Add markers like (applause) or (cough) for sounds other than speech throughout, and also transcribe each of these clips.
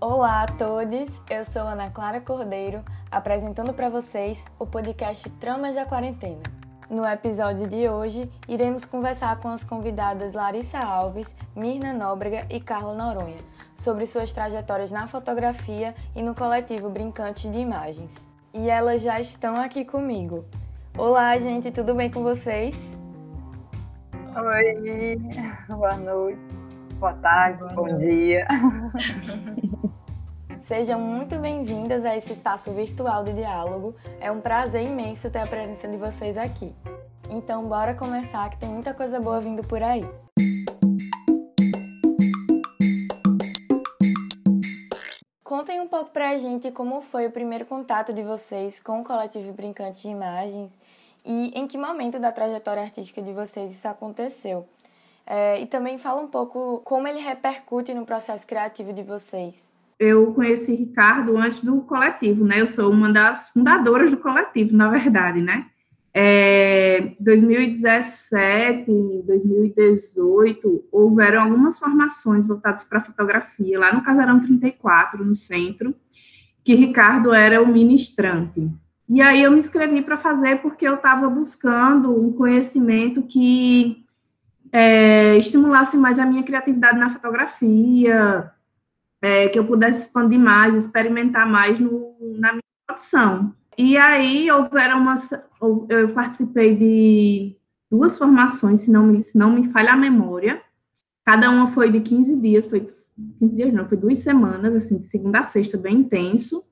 Olá a todos, eu sou Ana Clara Cordeiro, apresentando para vocês o podcast Tramas da Quarentena. No episódio de hoje, iremos conversar com as convidadas Larissa Alves, Mirna Nóbrega e Carla Noronha sobre suas trajetórias na fotografia e no coletivo Brincantes de Imagens. E elas já estão aqui comigo. Olá, gente, tudo bem com vocês? Oi, boa noite, boa tarde, boa bom dia. (laughs) Sejam muito bem-vindas a esse espaço virtual de diálogo. É um prazer imenso ter a presença de vocês aqui. Então, bora começar que tem muita coisa boa vindo por aí. Contem um pouco pra gente como foi o primeiro contato de vocês com o coletivo Brincante de Imagens e em que momento da trajetória artística de vocês isso aconteceu. É, e também fala um pouco como ele repercute no processo criativo de vocês eu conheci Ricardo antes do coletivo, né? Eu sou uma das fundadoras do coletivo, na verdade, né? É, 2017, 2018, houveram algumas formações voltadas para fotografia lá no Casarão 34, no centro, que Ricardo era o ministrante. E aí eu me inscrevi para fazer porque eu estava buscando um conhecimento que é, estimulasse mais a minha criatividade na fotografia, é, que eu pudesse expandir mais, experimentar mais no, na minha produção. E aí houveram umas, eu participei de duas formações, se não me, se não me falha a memória. Cada uma foi de 15 dias, foi 15 dias não, foi duas semanas, assim, de segunda a sexta, bem intenso.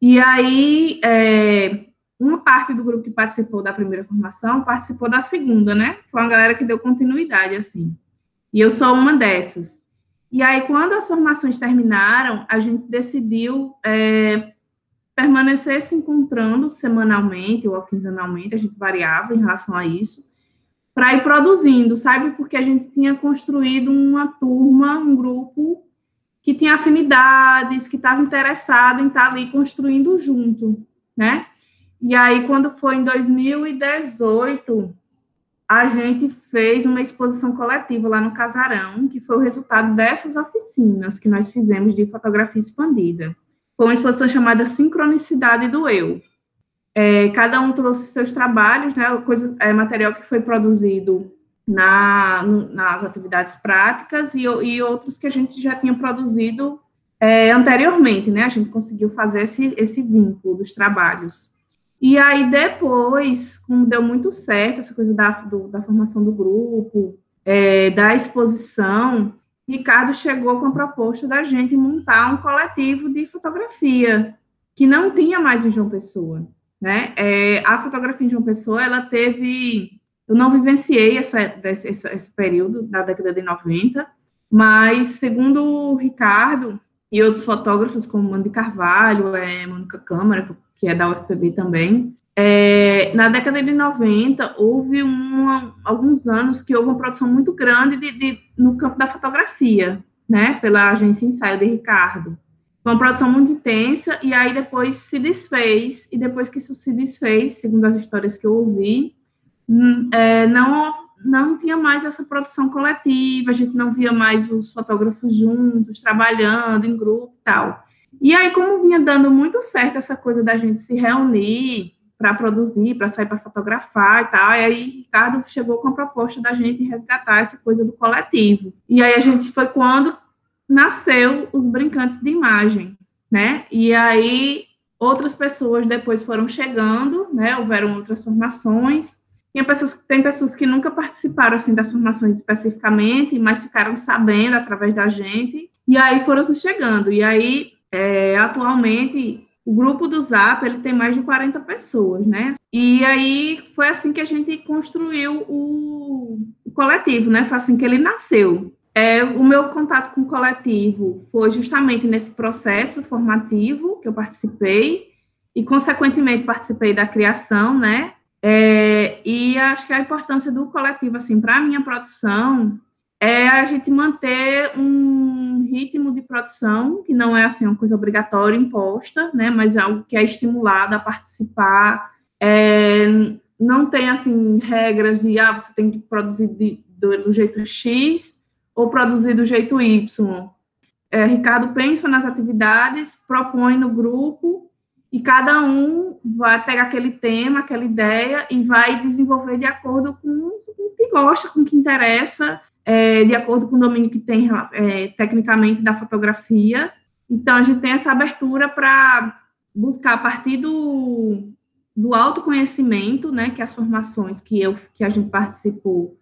E aí, é, uma parte do grupo que participou da primeira formação participou da segunda, né? Foi uma galera que deu continuidade, assim. E eu sou uma dessas. E aí, quando as formações terminaram, a gente decidiu é, permanecer se encontrando semanalmente ou quinzenalmente, a gente variava em relação a isso, para ir produzindo, sabe? Porque a gente tinha construído uma turma, um grupo que tinha afinidades, que estava interessado em estar tá ali construindo junto, né? E aí, quando foi em 2018, a gente fez uma exposição coletiva lá no Casarão, que foi o resultado dessas oficinas que nós fizemos de fotografia expandida. Foi uma exposição chamada Sincronicidade do Eu. É, cada um trouxe seus trabalhos, né, coisa, é, material que foi produzido na, nas atividades práticas e, e, outros que a gente já tinha produzido é, anteriormente, né, a gente conseguiu fazer esse, esse vínculo dos trabalhos. E aí, depois, como deu muito certo essa coisa da, do, da formação do grupo, é, da exposição, Ricardo chegou com a proposta da gente montar um coletivo de fotografia, que não tinha mais em João Pessoa. Né? É, a fotografia em João Pessoa, ela teve... Eu não vivenciei essa, esse, esse período da década de 90, mas, segundo o Ricardo e outros fotógrafos, como Mandy Carvalho, é, Mônica Câmara, que é da UFPB também. É, na década de 90, houve uma, alguns anos que houve uma produção muito grande de, de, no campo da fotografia, né, pela agência Ensaio de Ricardo. Foi uma produção muito intensa, e aí depois se desfez, e depois que isso se desfez, segundo as histórias que eu ouvi, hum, é, não, não tinha mais essa produção coletiva, a gente não via mais os fotógrafos juntos, trabalhando em grupo e tal. E aí, como vinha dando muito certo essa coisa da gente se reunir para produzir, para sair para fotografar e tal, e aí Ricardo chegou com a proposta da gente resgatar essa coisa do coletivo. E aí a gente foi quando nasceu os brincantes de imagem, né? E aí outras pessoas depois foram chegando, né? Houveram outras formações. Tem pessoas, tem pessoas que nunca participaram assim das formações especificamente, mas ficaram sabendo através da gente. E aí foram chegando. E aí é, atualmente, o grupo do Zap ele tem mais de 40 pessoas, né? E aí foi assim que a gente construiu o, o coletivo, né? Foi assim que ele nasceu. É, o meu contato com o coletivo foi justamente nesse processo formativo que eu participei e, consequentemente, participei da criação, né? É, e acho que a importância do coletivo, assim, para a minha produção é a gente manter um ritmo de produção que não é assim uma coisa obrigatória imposta, né, mas é algo que é estimulado a participar. É, não tem assim regras de ah, você tem que produzir de, do, do, jeito X ou produzir do jeito Y. é, Ricardo pensa nas atividades, propõe no grupo e cada um vai pegar aquele tema, aquela ideia e vai desenvolver de acordo com o que gosta, com o que interessa, é, de acordo com o domínio que tem é, tecnicamente da fotografia. Então, a gente tem essa abertura para buscar a partir do, do autoconhecimento, né, que as formações que, eu, que a gente participou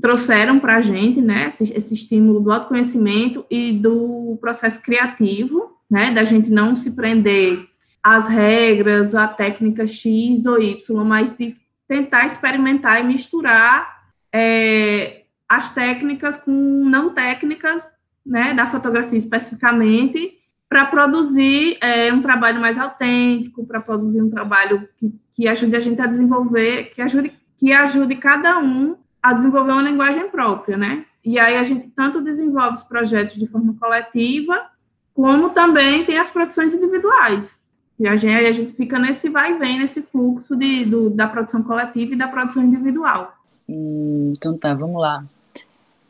trouxeram para a gente, né, esse, esse estímulo do autoconhecimento e do processo criativo, né, da gente não se prender às regras, à técnica X ou Y, mas de tentar experimentar e misturar é, as técnicas com não técnicas, né, da fotografia especificamente, para produzir é, um trabalho mais autêntico, para produzir um trabalho que, que ajude a gente a desenvolver, que ajude, que ajude cada um a desenvolver uma linguagem própria, né? E aí a gente tanto desenvolve os projetos de forma coletiva, como também tem as produções individuais. E a gente, a gente fica nesse vai e vem, nesse fluxo de, do, da produção coletiva e da produção individual. Hum, então tá, vamos lá.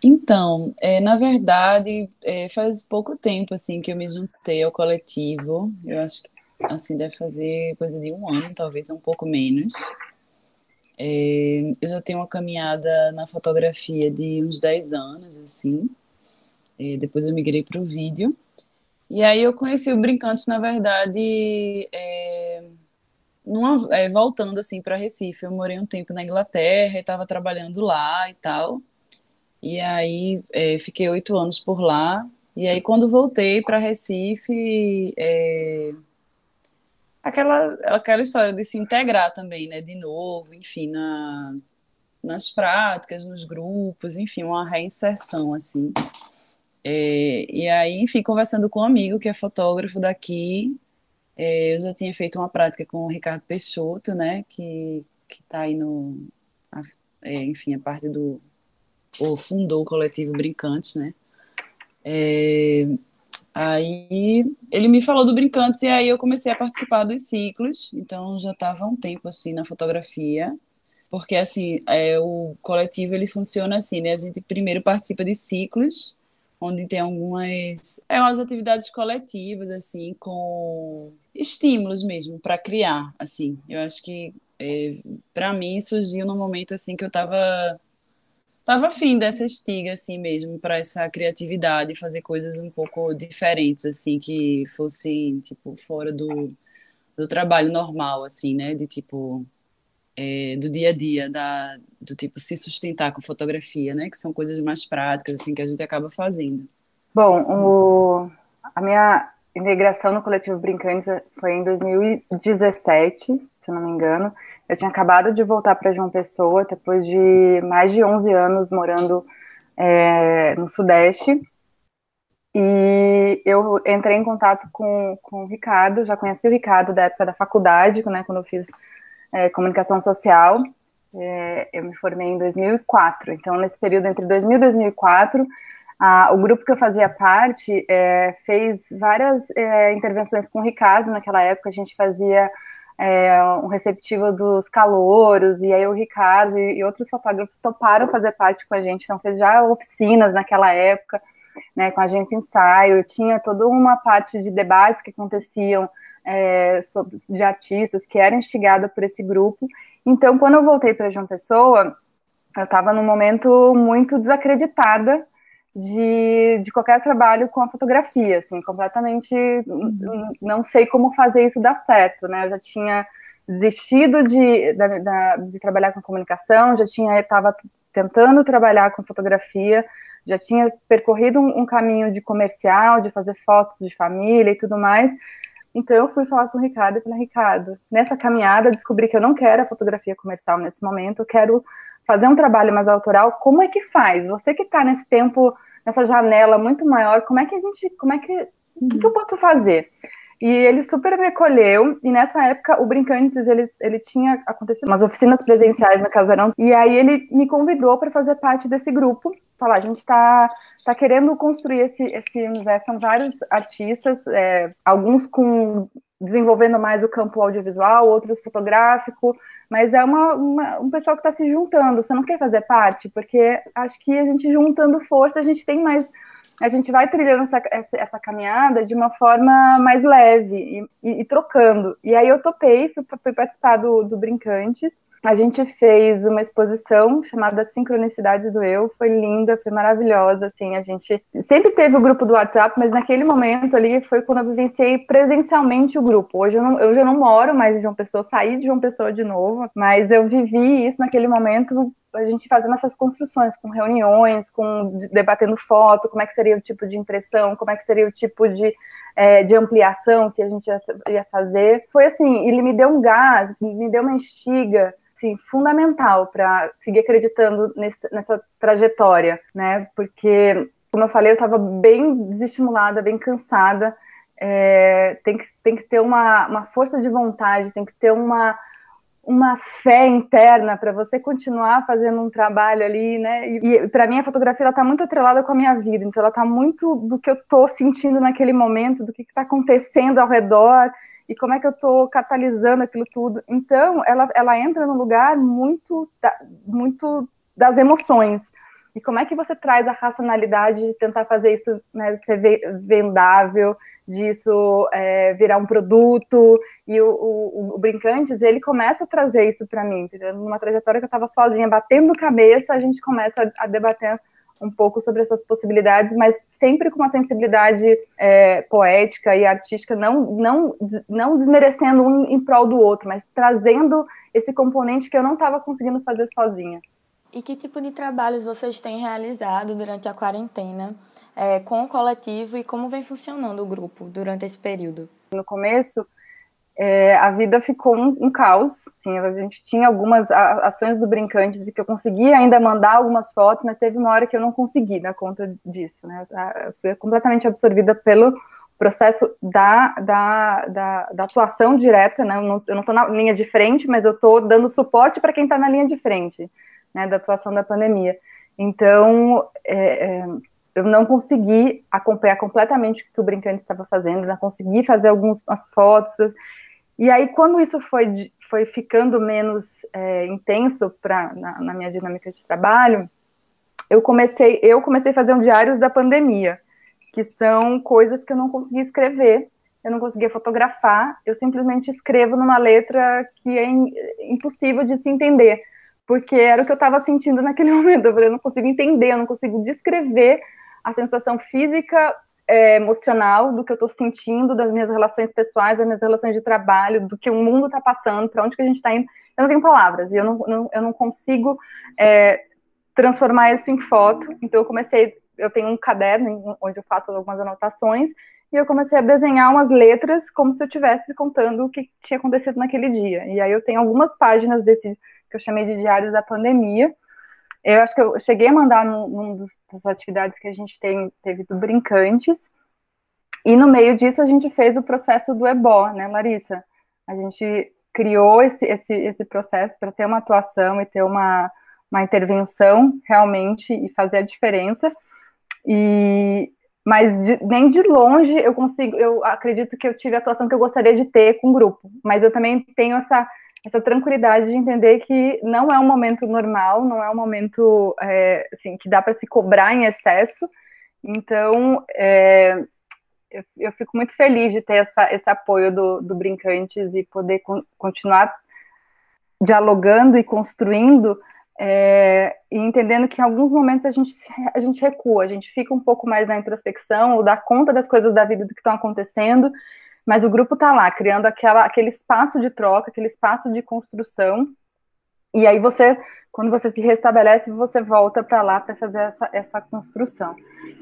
Então, é, na verdade, é, faz pouco tempo assim que eu me juntei ao coletivo. Eu acho que assim deve fazer coisa de um ano, talvez um pouco menos. É, eu já tenho uma caminhada na fotografia de uns 10 anos, assim. É, depois eu migrei para o vídeo. E aí eu conheci o Brincantes, na verdade, é, numa, é, voltando assim para Recife. Eu morei um tempo na Inglaterra estava trabalhando lá e tal. E aí é, fiquei oito anos por lá. E aí quando voltei para Recife, é, aquela, aquela história de se integrar também, né, de novo, enfim, na, nas práticas, nos grupos, enfim, uma reinserção, assim. É, e aí, enfim, conversando com um amigo que é fotógrafo daqui, é, eu já tinha feito uma prática com o Ricardo Peixoto, né, que, que tá aí no, a, é, enfim, a parte do, ou fundou o coletivo Brincantes, né, é, Aí ele me falou do Brincantes e aí eu comecei a participar dos ciclos, então já estava um tempo assim na fotografia, porque assim, é, o coletivo ele funciona assim, né? A gente primeiro participa de ciclos, onde tem algumas é umas atividades coletivas assim, com estímulos mesmo para criar, assim. Eu acho que é, para mim surgiu no momento assim que eu estava Tava afim dessa estiga, assim mesmo, para essa criatividade, fazer coisas um pouco diferentes, assim, que fossem, tipo, fora do, do trabalho normal, assim, né? De tipo, é, do dia a dia, da, do tipo, se sustentar com fotografia, né? Que são coisas mais práticas, assim, que a gente acaba fazendo. Bom, o, a minha integração no Coletivo Brincantes foi em 2017, se não me engano. Eu tinha acabado de voltar para João Pessoa, depois de mais de 11 anos morando é, no Sudeste. E eu entrei em contato com, com o Ricardo, já conheci o Ricardo da época da faculdade, né, quando eu fiz é, comunicação social. É, eu me formei em 2004. Então, nesse período entre 2000 e 2004, a, o grupo que eu fazia parte é, fez várias é, intervenções com o Ricardo. Naquela época, a gente fazia é, um receptivo dos calouros, e aí o Ricardo e, e, outros fotógrafos toparam fazer parte com a gente, então fez já oficinas naquela época, né, com a agência ensaio, tinha toda uma parte de debates que aconteciam é, sobre, de artistas que eram instigadas por esse grupo, então quando eu voltei para João Pessoa, eu estava num momento muito desacreditada, de, de qualquer trabalho com a fotografia, assim, completamente uhum. não sei como fazer isso dar certo, né? Eu já tinha desistido de, de, de trabalhar com comunicação, já tinha estava tentando trabalhar com fotografia, já tinha percorrido um, um, caminho de comercial, de fazer fotos de família e tudo mais. Então eu fui falar com o Ricardo e falei, Ricardo, nessa caminhada descobri que eu não quero a fotografia comercial nesse momento, eu quero fazer um trabalho mais autoral. Como é que faz? Você que está nesse tempo nessa janela muito maior, como é que a gente, como é que, o que, que eu posso fazer? E ele super me acolheu, e nessa época o Brincantes, ele, ele tinha acontecido umas oficinas presenciais na Casarão, e aí ele me convidou para fazer parte desse grupo, falar, a gente está tá querendo construir esse, esse universo, são vários artistas, é, alguns com desenvolvendo mais o campo audiovisual, outros fotográfico, mas é uma, uma um pessoal que está se juntando. Você não quer fazer parte? Porque acho que a gente juntando força, a gente tem mais. A gente vai trilhando essa, essa, essa caminhada de uma forma mais leve e, e, e, trocando. E aí eu topei, fui, fui participar do, do Brincantes, a gente fez uma exposição chamada Sincronicidade do Eu, foi linda, foi maravilhosa, assim, a gente sempre teve o grupo do WhatsApp, mas naquele momento ali foi quando eu vivenciei presencialmente o grupo. Hoje eu, não, eu já não moro mais em João Pessoa, saí de João Pessoa de novo, mas eu vivi isso naquele momento a gente fazendo essas construções, com reuniões, com debatendo foto, como é que seria o tipo de impressão, como é que seria o tipo de, é, de ampliação que a gente ia, ia fazer. Foi assim, ele me deu um gás, me deu uma instiga, assim, fundamental para seguir acreditando nesse, nessa trajetória, né? Porque, como eu falei, eu estava bem desestimulada, bem cansada. É, tem, que, tem que ter uma, uma força de vontade, tem que ter uma, uma fé interna para você continuar fazendo um trabalho ali, né? E, e para mim a fotografia ela tá muito atrelada com a minha vida, então ela está muito do que eu estou sentindo naquele momento, do que está acontecendo ao redor e como é que eu estou catalisando aquilo tudo. Então, ela, ela entra num lugar muito, muito das emoções. E como é que você traz a racionalidade de tentar fazer isso né, ser vendável, disso é, virar um produto? E o, o, o, Brincantes, ele começa a trazer isso para mim. Entendeu? Numa trajetória que eu estava sozinha, batendo cabeça, a gente começa a, a debater um pouco sobre essas possibilidades, mas sempre com uma sensibilidade é, poética e artística, não, não, não desmerecendo um em prol do outro, mas trazendo esse componente que eu não estava conseguindo fazer sozinha. E que tipo de trabalhos vocês têm realizado durante a quarentena é, com o coletivo e como vem funcionando o grupo durante esse período? No começo, é, a vida ficou um, um, caos. Assim, a gente tinha algumas ações do Brincantes e que eu conseguia ainda mandar algumas fotos, mas teve uma hora que eu não consegui dar conta disso. Né? Fui completamente absorvida pelo processo da, da, da, da atuação direta. Né? Eu não estou na linha de frente, mas eu estou dando suporte para quem está na linha de frente né, da atuação da pandemia. Então, é, é, eu não consegui acompanhar completamente o que o Brincante estava fazendo, não consegui fazer algumas fotos. E aí, quando isso foi, foi ficando menos é, intenso pra, na, na, minha dinâmica de trabalho, eu comecei, eu comecei a fazer um diários da pandemia, que são coisas que eu não conseguia escrever, eu não conseguia fotografar, eu simplesmente escrevo numa letra que é in, impossível de se entender, porque era o que eu estava sentindo naquele (laughs) momento. Eu, não consigo entender, eu não consigo descrever a sensação física é, emocional do que eu estou sentindo, das minhas relações pessoais, das minhas relações de trabalho, do que o mundo está passando, para onde que a gente está indo. Eu não tenho palavras, e eu não, não eu não consigo é, transformar isso em foto. Então eu comecei, eu tenho um caderno onde eu faço algumas anotações, e eu comecei a desenhar umas letras como se eu estivesse contando o que tinha acontecido naquele dia. E aí eu tenho algumas páginas desse que eu chamei de diários da pandemia, eu acho que eu cheguei a mandar num, num dos, das atividades que a gente tem, teve do Brincantes, e no meio disso a gente fez o processo do EBO, né, Larissa? A gente criou esse, esse, esse processo para ter uma atuação e ter uma, uma intervenção realmente e fazer a diferença. E mas de, nem de longe eu consigo, eu acredito que eu tive a atuação que eu gostaria de ter com o grupo, mas eu também tenho essa essa tranquilidade de entender que não é um momento normal, não é um momento é, assim, que dá para se cobrar em excesso. Então, é, eu, eu, fico muito feliz de ter essa, esse apoio do, do Brincantes e poder con continuar dialogando e construindo é, e entendendo que em alguns momentos a gente, a gente recua, a gente fica um pouco mais na introspecção ou dá conta das coisas da vida do que estão acontecendo mas o grupo está lá, criando aquela, aquele espaço de troca, aquele espaço de construção, e aí você, quando você se restabelece, você volta para lá para fazer essa, essa construção.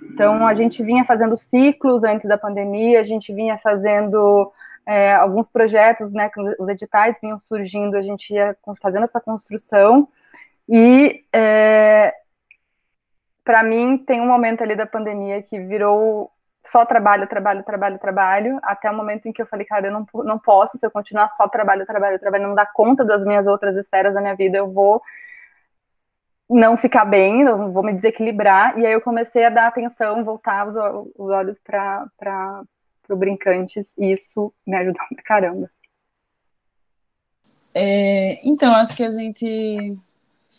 Então, a gente vinha fazendo ciclos antes da pandemia, a gente vinha fazendo é, alguns projetos, né, os editais vinham surgindo, a gente ia fazendo essa construção, e é, para mim tem um momento ali da pandemia que virou só trabalho, trabalho, trabalho, trabalho, até o momento em que eu falei, cara, eu não, não posso, se eu continuar só trabalho, trabalho, trabalho, não dar conta das minhas outras esferas da minha vida, eu vou não ficar bem, eu vou me desequilibrar, e aí eu comecei a dar atenção, voltar os, os olhos para pro Brincantes e isso me ajudou pra caramba. É, então, acho que a gente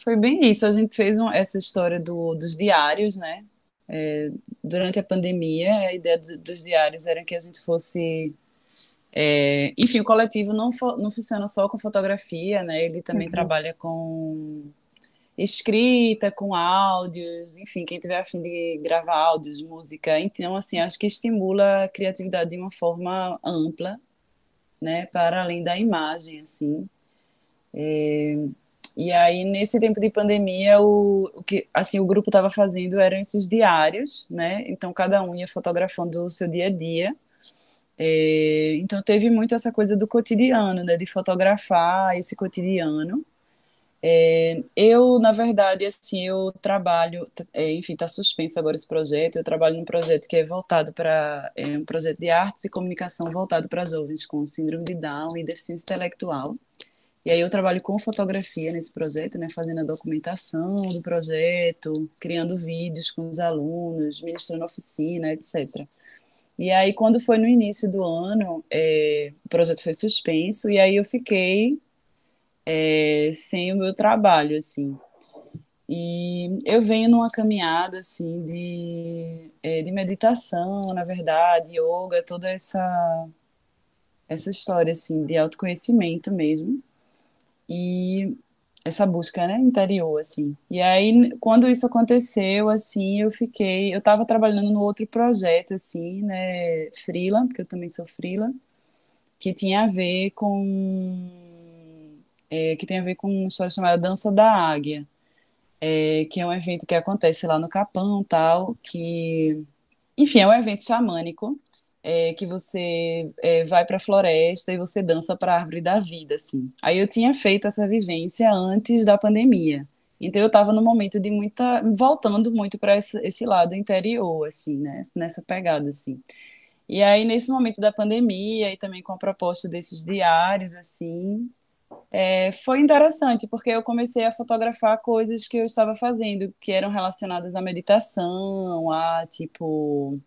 foi bem isso. A gente fez um, essa história do, dos diários, né? É, durante a pandemia, a ideia do, dos diários era que a gente fosse. É, enfim, o coletivo não, não funciona só com fotografia, né? Ele também uhum. trabalha com escrita, com áudios, enfim, quem tiver a fim de gravar áudios, música. Então, assim, acho que estimula a criatividade de uma forma ampla, né? Para além da imagem, assim. É, e aí, nesse tempo de pandemia, o, o que assim, o grupo estava fazendo eram esses diários, né? Então, cada um ia fotografando o seu dia a dia. É, então, teve muito essa coisa do cotidiano, né? De fotografar esse cotidiano. É, eu, na verdade, assim, eu trabalho, é, enfim, está suspenso agora esse projeto. Eu trabalho num projeto que é voltado para é um projeto de artes e comunicação voltado para jovens com síndrome de Down e deficiência intelectual. E aí eu trabalho com fotografia nesse projeto, né, fazendo a documentação do projeto, criando vídeos com os alunos, ministrando oficina, etc. E aí quando foi no início do ano, é, o projeto foi suspenso e aí eu fiquei é, sem o meu trabalho, assim. E eu venho numa caminhada assim de, é, de meditação, na verdade, yoga, toda essa essa história assim de autoconhecimento mesmo e essa busca, né, interior, assim. E aí, quando isso aconteceu, assim, eu fiquei, eu estava trabalhando no outro projeto, assim, né, frila, porque eu também sou frila, que tinha a ver com, é, que tem a ver com uma história chamada Dança da Águia, é, que é um evento que acontece lá no Capão, tal, que, enfim, é um evento xamânico, é, que você é, vai para a floresta e você dança para a árvore da vida, assim. Aí eu tinha feito essa vivência antes da pandemia. Então eu estava no momento de muita voltando muito para esse, esse, lado interior, assim, né? Nessa pegada, assim. E aí nesse momento da pandemia e também com a proposta desses diários, assim, é, foi interessante porque eu comecei a fotografar coisas que eu estava fazendo que eram relacionadas à meditação, a tipo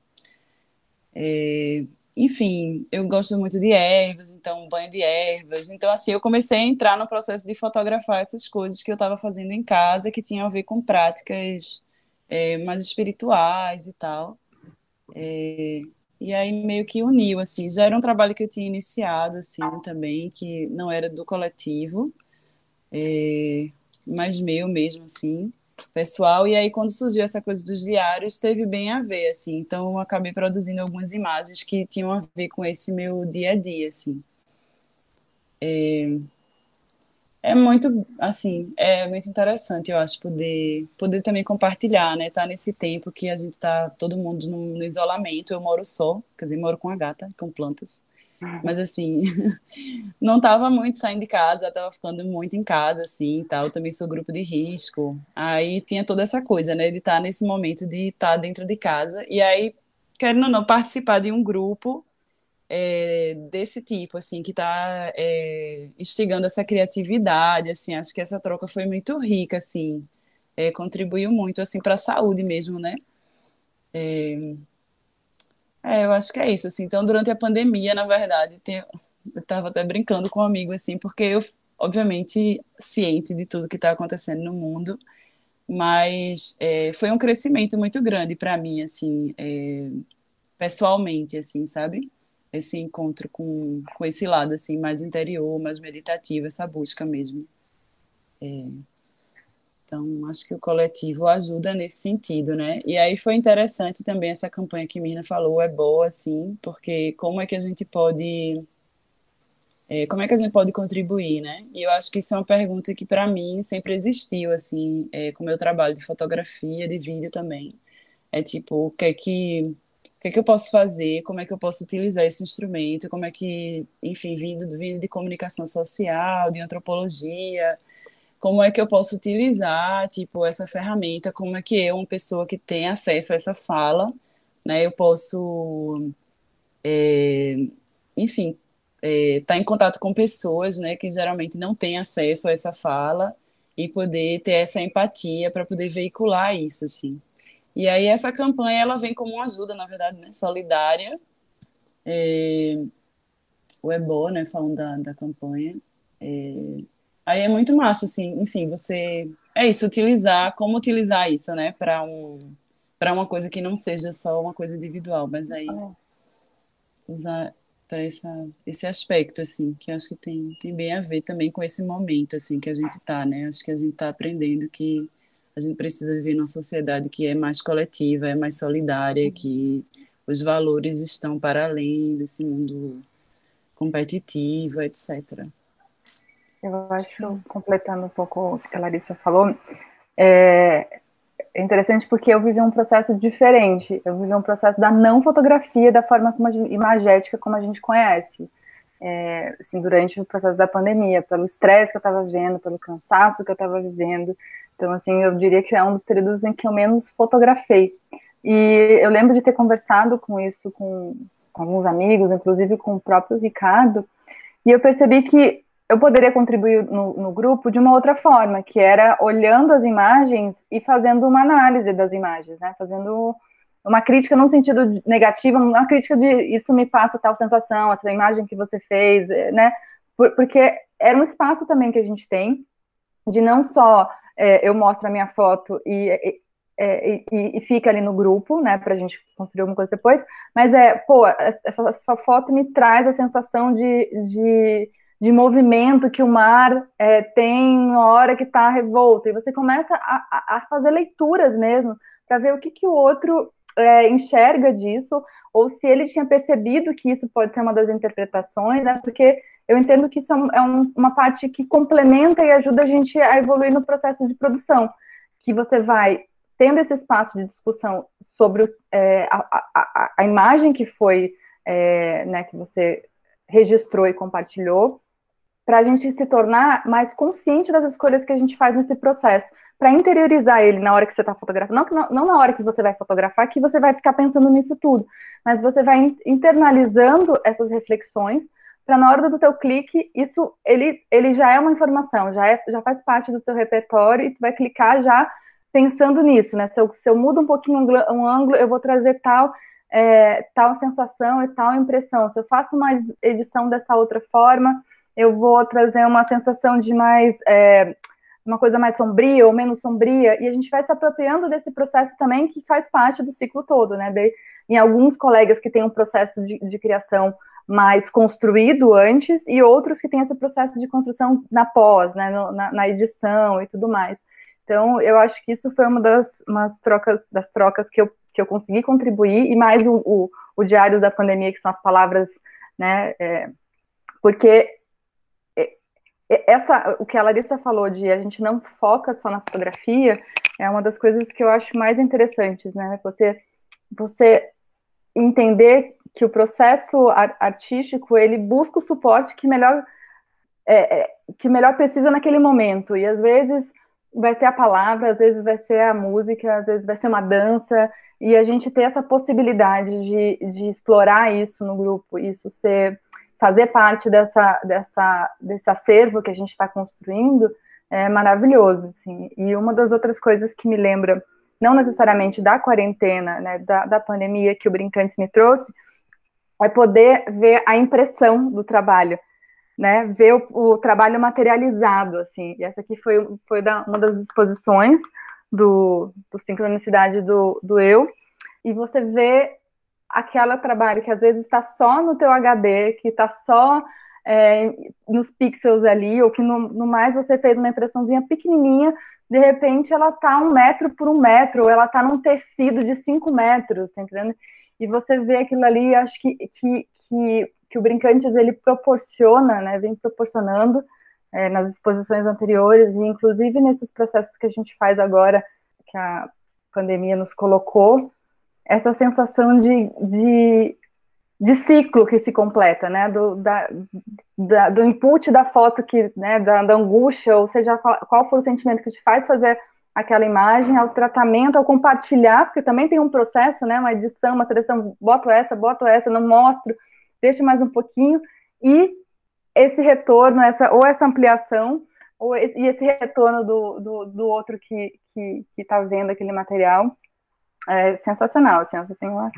é, enfim, eu gosto muito de ervas, então banho de ervas. Então, assim, eu comecei a entrar no processo de fotografar essas coisas que eu estava fazendo em casa, que tinham a ver com práticas é, mais espirituais e tal. É, e aí meio que uniu, assim. Já era um trabalho que eu tinha iniciado, assim, também, que não era do coletivo, é, mas meu mesmo, assim pessoal. E aí, quando surgiu essa coisa dos diários, teve bem a ver, assim. Então, eu acabei produzindo algumas imagens que tinham a ver com esse meu dia a dia, assim. É, é muito, assim, é muito interessante, eu acho, poder, poder também compartilhar, né? Tá nesse tempo que a gente tá todo mundo no, no isolamento. Eu moro só, quer dizer, moro com a gata, com plantas. Mas assim, (laughs) não tava muito saindo de casa, tava ficando muito em casa, assim, tal. Eu também sou grupo de risco. Aí tinha toda essa coisa, né, de estar tá nesse momento de estar tá dentro de casa. E aí, querendo ou não, participar de um grupo é, desse tipo, assim, que está é, instigando essa criatividade, assim, acho que essa troca foi muito rica, assim, é, contribuiu muito, assim, para a saúde mesmo, né? É, eu acho que é isso, assim. Então, durante a pandemia, na verdade, eu estava até brincando com um amigo, assim, porque eu, obviamente, ciente de tudo que está acontecendo no mundo, mas é, foi um crescimento muito grande para mim, assim, é, pessoalmente, assim, sabe? Esse encontro com, com esse lado, assim, mais interior, mais meditativo, essa busca mesmo. É, então, acho que o coletivo ajuda nesse sentido, né? E aí foi interessante também essa campanha que Mirna falou, é boa, sim, porque como é que a gente pode. É, como é que a gente pode contribuir, né? E eu acho que isso é uma pergunta que para mim sempre existiu, assim, é, com o meu trabalho de fotografia, de vídeo também. É tipo, o que é que o que, é que eu posso fazer, como é que eu posso utilizar esse instrumento, como é que, enfim, vindo, vindo de comunicação social, de antropologia, como é que eu posso utilizar, tipo, essa ferramenta, como é que eu, uma pessoa que tem acesso a essa fala, né, eu posso, é, enfim, estar é, tá em contato com pessoas, né, que geralmente não têm acesso a essa fala e poder ter essa empatia para poder veicular isso, assim. E aí essa campanha, ela vem como uma ajuda, na verdade, né, solidária, é, o EBO, né, falando da, da campanha. É, aí é muito massa, assim, enfim, você. É isso, utilizar, como utilizar isso, né, para um, uma coisa que não seja só uma coisa individual, mas aí é. usar para esse aspecto, assim, que acho que tem, tem bem a ver também com esse momento, assim, que a gente está, né? Acho que a gente está aprendendo que a gente precisa viver numa sociedade que é mais coletiva, é mais solidária, uhum. que os valores estão para além desse mundo competitivo, etc. Eu acho, completando um pouco o que a Larissa falou, é, é interessante porque eu vivi um processo diferente. Eu vivi um processo da não fotografia da forma como imagética como a gente conhece. É, assim, durante o processo da pandemia, pelo estresse que eu estava vivendo, pelo cansaço que eu estava vivendo. Então, assim, eu diria que é um dos períodos em que eu menos fotografei. E eu lembro de ter conversado com isso com, com alguns amigos, inclusive com o próprio Ricardo, e eu percebi que eu poderia contribuir no, no, grupo de uma outra forma, que era olhando as imagens e fazendo uma análise das imagens, né? Fazendo uma crítica num sentido negativo, uma crítica de isso me passa tal sensação, essa imagem que você fez, eh, né? porque era um espaço também que a gente tem de não só é, eu mostro a minha foto e, e, e, e, fica ali no grupo, né, para a gente construir alguma coisa depois, mas é, pô, essa sua foto me traz a sensação de, de de movimento que o mar é, tem na hora que está revolto. E você começa a, a fazer leituras mesmo, para ver o que, que o outro é, enxerga disso, ou se ele tinha percebido que isso pode ser uma das interpretações, né? porque eu entendo que isso é, um, é uma parte que complementa e ajuda a gente a evoluir no processo de produção, que você vai tendo esse espaço de discussão sobre é, a, a, a, imagem que foi, é, né, que você registrou e compartilhou, para a gente se tornar mais consciente das escolhas que a gente faz nesse processo, para interiorizar ele na hora que você está fotografando, não, não, na hora que você vai fotografar, que você vai ficar pensando nisso tudo, mas você vai internalizando essas reflexões, para na hora do teu clique, isso ele, ele já é uma informação, já, é, já faz parte do teu repertório, e tu vai clicar já pensando nisso, né? Se eu, se eu mudo um pouquinho um, ângulo, eu vou trazer tal é, tal sensação e tal impressão. Se eu faço uma edição dessa outra forma, eu vou trazer uma sensação de mais é, uma coisa mais sombria ou menos sombria, e a gente vai se apropriando desse processo também que faz parte do ciclo todo, né? De, em alguns colegas que têm um processo de, de, criação mais construído antes, e outros que têm esse processo de construção na pós, né? No, na, na, edição e tudo mais. Então, eu acho que isso foi uma das umas trocas, das trocas que eu, que eu consegui contribuir, e mais o, o, o diário da pandemia, que são as palavras, né? É, porque essa, o que a Larissa falou de a gente não foca só na fotografia, é uma das coisas que eu acho mais interessantes, né? Você, você entender que o processo artístico ele busca o suporte que melhor é, é, que melhor precisa naquele momento e às vezes vai ser a palavra, às vezes vai ser a música, às vezes vai ser uma dança e a gente ter essa possibilidade de, de explorar isso no grupo, isso ser fazer parte dessa, dessa, desse acervo que a gente está construindo é maravilhoso, assim. E uma das outras coisas que me lembra, não necessariamente da quarentena, né, da, da pandemia que o Brincantes me trouxe, é poder ver a impressão do trabalho, né, ver o, o trabalho materializado, assim. E essa aqui foi, foi da, uma das exposições do, do Sincronicidade do, do Eu, e você vê aquele trabalho que às vezes está só no teu HD, que está só é, nos pixels ali, ou que no, no, mais você fez uma impressãozinha pequenininha, de repente ela está um metro por um metro, ou ela está num tecido de cinco metros, tá entendendo? E você vê aquilo ali, acho que, que, que, que o Brincantes ele proporciona, né, vem proporcionando é, nas exposições anteriores, e inclusive nesses processos que a gente faz agora, que a pandemia nos colocou, essa sensação de, de, de ciclo que se completa, né? Do, da, da, do input da foto, que, né? da, da angústia, ou seja, qual, qual for o sentimento que te faz fazer aquela imagem, ao tratamento, ao compartilhar, porque também tem um processo, né? Uma edição, uma seleção, boto essa, boto essa, não mostro, deixo mais um pouquinho, e esse retorno, essa, ou essa ampliação, ou esse, e esse retorno do, do, do outro que está vendo aquele material, é sensacional, assim, eu tenho a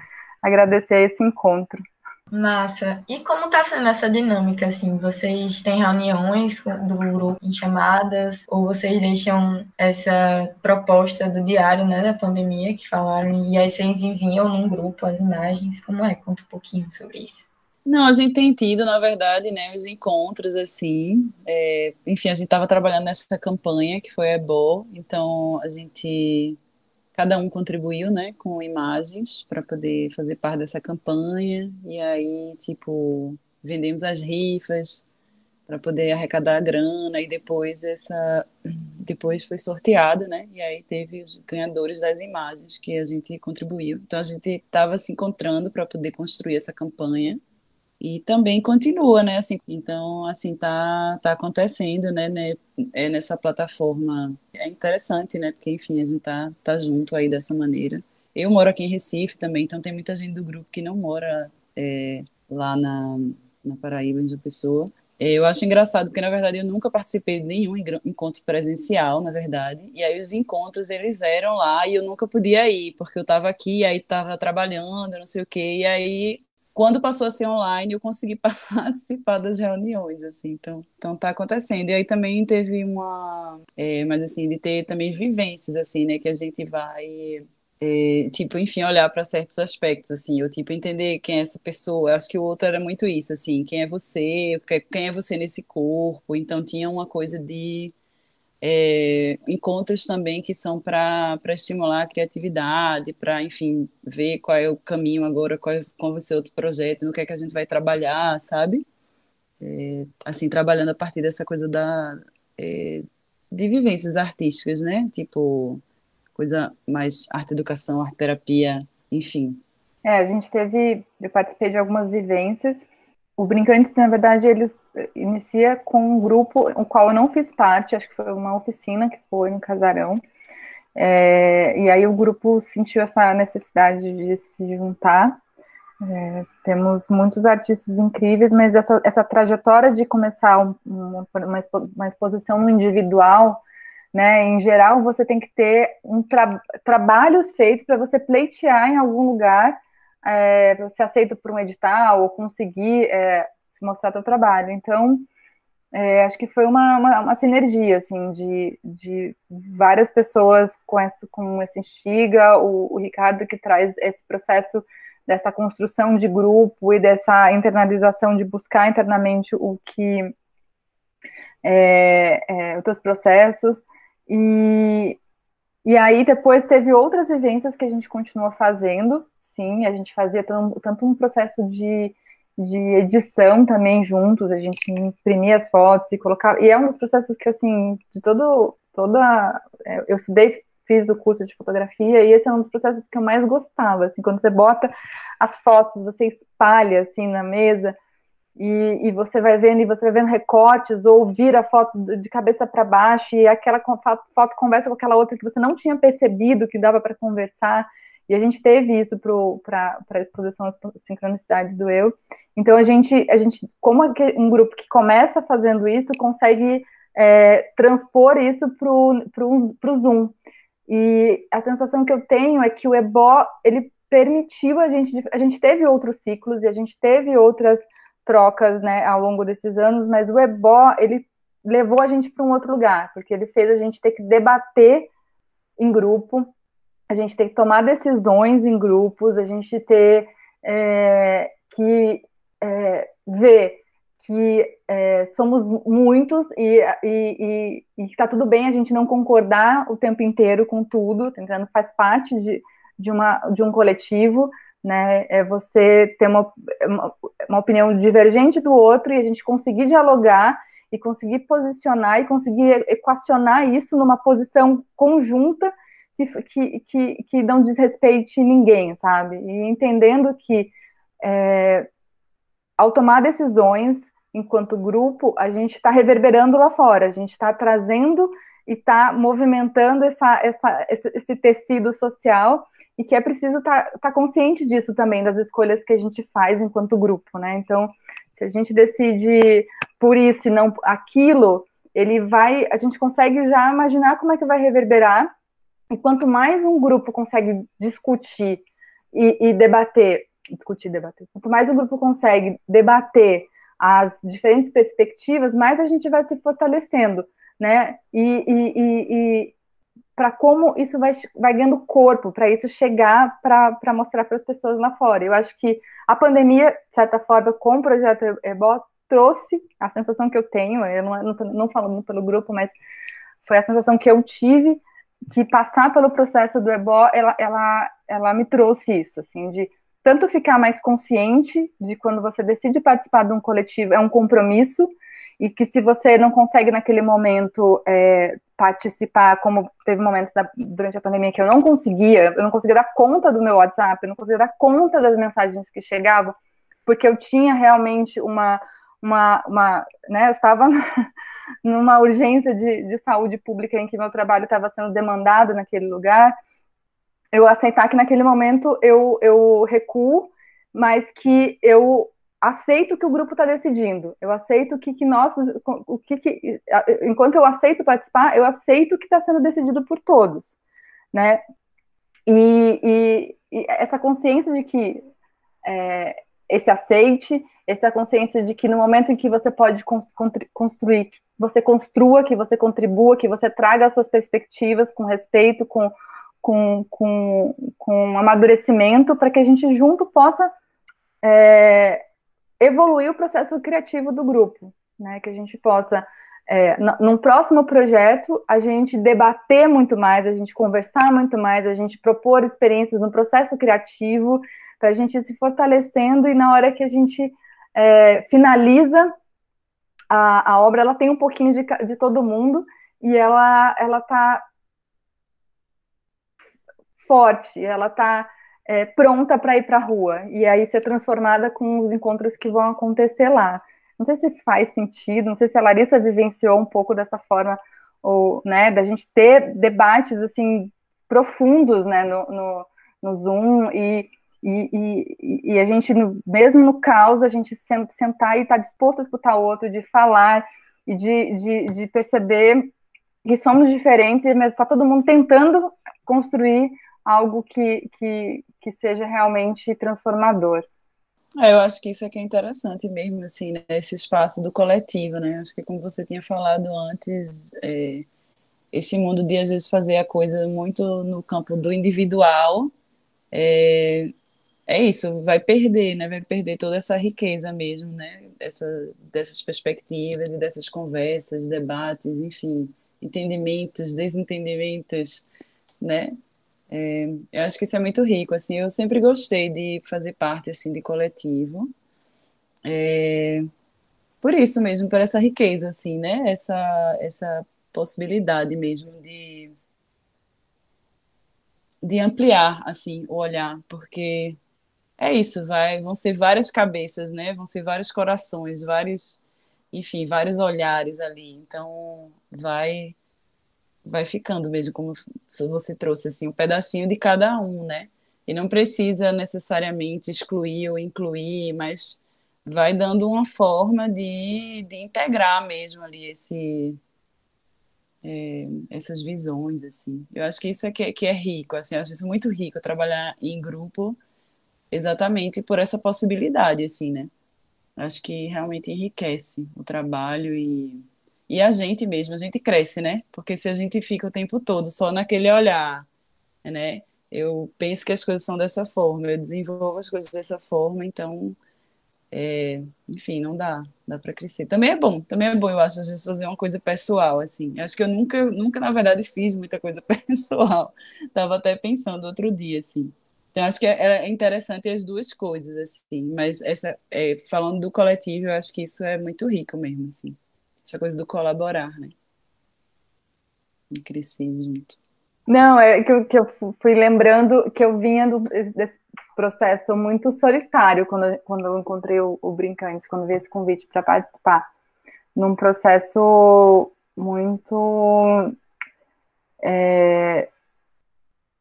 agradecer esse encontro. Massa. E como está sendo essa dinâmica, assim? Vocês têm reuniões do grupo em chamadas, ou vocês deixam essa proposta do diário, né, da pandemia, que falaram, e aí vocês enviam num grupo as imagens? Como é? Conta um pouquinho sobre isso. Não, a gente tem tido, na verdade, né, os encontros, assim, é, enfim, a gente estava trabalhando nessa campanha, que foi a EBO, então a gente cada um contribuiu, né, com imagens para poder fazer parte dessa campanha. E aí, tipo, vendemos as rifas para poder arrecadar a grana e depois essa depois foi sorteado, né? E aí teve os ganhadores das imagens que a gente contribuiu. Então a gente estava se encontrando para poder construir essa campanha e também continua, né? Assim, então, assim, tá, tá acontecendo, né, né, é nessa plataforma. É interessante, né? Porque, enfim, a gente tá, tá junto aí dessa maneira. Eu moro aqui em Recife também, então tem muita gente do grupo que não mora é, lá na, na Paraíba, em João Pessoa. É, eu acho engraçado, porque, na verdade, eu nunca participei de nenhum encontro presencial, na verdade. E aí os encontros, eles eram lá e eu nunca podia ir, porque eu estava aqui, aí estava trabalhando, não sei o quê. E aí quando passou a ser online, eu consegui (laughs) participar das reuniões, assim, então, então tá acontecendo. E aí também teve uma, é, mas assim, de ter também vivências, assim, né, que a gente vai, é, tipo, enfim, olhar para certos aspectos, assim, ou tipo, entender quem é essa pessoa. Eu acho que o outro era muito isso, assim, quem é você, quem é você nesse corpo. Então tinha uma coisa de é, encontros também que são para estimular a criatividade, para, enfim, ver qual é o caminho agora, qual, é, qual vai ser outro projeto, no que é que a gente vai trabalhar, sabe? É, assim, trabalhando a partir dessa coisa da, é, de vivências artísticas, né? Tipo, coisa mais arte-educação, arte-terapia, enfim. É, a gente teve, eu participei de algumas vivências, o Brincantes, na verdade, eles eh, inicia com um grupo, o qual eu não fiz parte, acho que foi uma oficina que foi no Casarão. É, e aí o grupo sentiu essa necessidade de se juntar. É, temos muitos artistas incríveis, mas essa, essa trajetória de começar um, uma, uma exposição no individual, né, em geral, você tem que ter um tra trabalhos feitos para você pleitear em algum lugar é, ser aceito por um edital ou conseguir é, se mostrar seu trabalho. Então, é, acho que foi uma, uma, uma, sinergia, assim, de, de várias pessoas com, esse, com esse instiga, o, o Ricardo que traz esse processo dessa construção de grupo e dessa internalização de buscar internamente o que é, é, os teus processos e, e aí depois teve outras vivências que a gente continua fazendo sim, a gente fazia tanto, um processo de, de edição também juntos, a gente imprimia as fotos e colocava, e é um dos processos que, assim, de todo, toda, é, eu estudei, fiz o curso de fotografia, e esse é um dos processos que eu mais gostava, assim, quando você bota as fotos, você espalha, assim, na mesa, e, e, você vai vendo, e você vai vendo recortes, ou vira a foto de cabeça para baixo, e aquela foto conversa com aquela outra que você não tinha percebido que dava para conversar, e a gente teve isso para a exposição às sincronicidades do eu. Então, a gente, a gente como um grupo que começa fazendo isso, consegue é, transpor isso para o Zoom. E a sensação que eu tenho é que o EBO, ele permitiu a gente, a gente teve outros ciclos e a gente teve outras trocas, né, ao longo desses anos, mas o EBO, ele levou a gente para um outro lugar, porque ele fez a gente ter que debater em grupo, a gente tem que tomar decisões em grupos, a gente ter é, que é, ver que é, somos muitos e, e, e, está tudo bem a gente não concordar o tempo inteiro com tudo, tentando faz parte de, de, uma, de um coletivo, né? É você ter uma, uma opinião divergente do outro e a gente conseguir dialogar e conseguir posicionar e conseguir equacionar isso numa posição conjunta que, que, que, não desrespeite ninguém, sabe? E entendendo que é, ao tomar decisões enquanto grupo, a gente está reverberando lá fora, a gente está trazendo e está movimentando essa, essa, esse, esse, tecido social e que é preciso estar tá, tá consciente disso também, das escolhas que a gente faz enquanto grupo, né? Então, se a gente decide por isso e não aquilo, ele vai, a gente consegue já imaginar como é que vai reverberar e quanto mais um grupo consegue discutir e, e debater discutir, debater. Quanto mais o grupo consegue debater as diferentes perspectivas, mais a gente vai se fortalecendo, né? E, e, e, e para como isso vai, vai ganhando corpo, para isso chegar para mostrar para as pessoas lá fora. Eu acho que a pandemia, de certa forma, com o projeto EBO, trouxe a sensação que eu tenho, eu não, não, não falando pelo grupo, mas foi a sensação que eu tive que passar pelo processo do EBO, ela, ela, ela me trouxe isso, assim, de tanto ficar mais consciente de quando você decide participar de um coletivo, é um compromisso, e que se você não consegue naquele momento é, participar, como teve momentos da, durante a pandemia que eu não conseguia, eu não conseguia dar conta do meu WhatsApp, eu não conseguia dar conta das mensagens que chegavam, porque eu tinha realmente uma, uma, uma né, estava (laughs) numa urgência de, de saúde pública em que meu trabalho estava sendo demandado naquele lugar, eu aceitar que naquele momento eu, eu recuo, mas que eu aceito que o grupo está decidindo, eu aceito que, que nós, o que, que, enquanto eu aceito participar, eu aceito que está sendo decidido por todos, né? E, e, e essa consciência de que é, esse aceite, essa consciência de que no momento em que você pode construir, que você construa, que você contribua, que você traga as suas perspectivas com respeito, com, com, com, com amadurecimento, para que a gente junto possa é, evoluir o processo criativo do grupo, né? Que a gente possa, é, num próximo projeto, a gente debater muito mais, a gente conversar muito mais, a gente propor experiências no processo criativo, para a gente ir se fortalecendo e na hora que a gente é, finaliza a, a, obra, ela tem um pouquinho de, de todo mundo e ela ela está forte, ela está é, pronta para ir para a rua e aí ser transformada com os encontros que vão acontecer lá. Não sei se faz sentido, não sei se a Larissa vivenciou um pouco dessa forma, ou, né, da gente ter debates assim profundos, né, no, no, no Zoom e, e, e, e, a gente, mesmo no caos, a gente sentar e estar tá disposto a escutar o outro, de falar e de, de, de perceber que somos diferentes, mas está todo mundo tentando construir algo que, que, que seja realmente transformador. É, eu acho que isso aqui é interessante mesmo, assim, né? esse espaço do coletivo, né? Acho que como você tinha falado antes, é, esse mundo de às vezes fazer a coisa muito no campo do individual, é, é isso, vai perder, né? Vai perder toda essa riqueza mesmo, né? Essa, dessas perspectivas e dessas conversas, debates, enfim, entendimentos, desentendimentos, né? É, eu acho que isso é muito rico, assim, eu sempre gostei de fazer parte, assim, de coletivo, é, por isso mesmo, por essa riqueza, assim, né, essa, essa possibilidade mesmo de, de ampliar, assim, o olhar, porque é isso, vai, vão ser várias cabeças, né, vão ser vários corações, vários, enfim, vários olhares ali, então vai vai ficando mesmo, como você trouxe, assim, um pedacinho de cada um, né? E não precisa necessariamente excluir ou incluir, mas vai dando uma forma de, de integrar mesmo ali esse, é, essas visões, assim. Eu acho que isso é que, que é rico, assim, eu acho isso muito rico, trabalhar em grupo exatamente por essa possibilidade, assim, né? Acho que realmente enriquece o trabalho e e a gente mesmo, a gente cresce, né? Porque se a gente fica o tempo todo só naquele olhar, né? Eu penso que as coisas são dessa forma, eu desenvolvo as coisas dessa forma, então, é, enfim, não dá, dá para crescer. Também é bom, também é bom, eu acho, a gente fazer uma coisa pessoal, assim. Acho que eu nunca, nunca, na verdade, fiz muita coisa (laughs) pessoal. Tava até pensando outro dia, assim. Então, acho que é, interessante as duas coisas, assim. Mas essa, é, falando do coletivo, eu acho que isso é muito rico mesmo, assim essa coisa do colaborar, né? E crescer junto. Não, é que eu, que eu fui lembrando que eu vinha do, desse processo muito solitário quando, quando eu encontrei o, o Brincantes, quando vi esse convite para participar. Num processo muito é,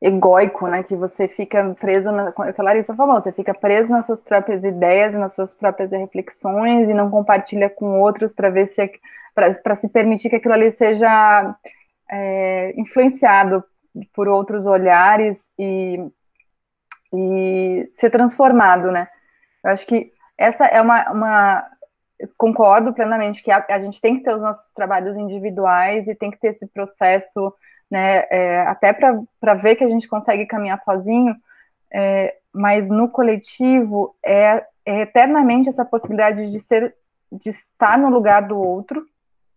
egóico, né? Que você fica preso, na, é que a Larissa falou, você fica preso nas suas próprias ideias, nas suas próprias reflexões e não compartilha com outros para ver se para se permitir que aquilo ali seja é, influenciado por outros olhares e e ser transformado, né? Eu acho que essa é uma, uma concordo plenamente que a, a, gente tem que ter os nossos trabalhos individuais e tem que ter esse processo, né, é, até para ver que a gente consegue caminhar sozinho, é, mas no coletivo é, é, eternamente essa possibilidade de ser, de estar no lugar do outro,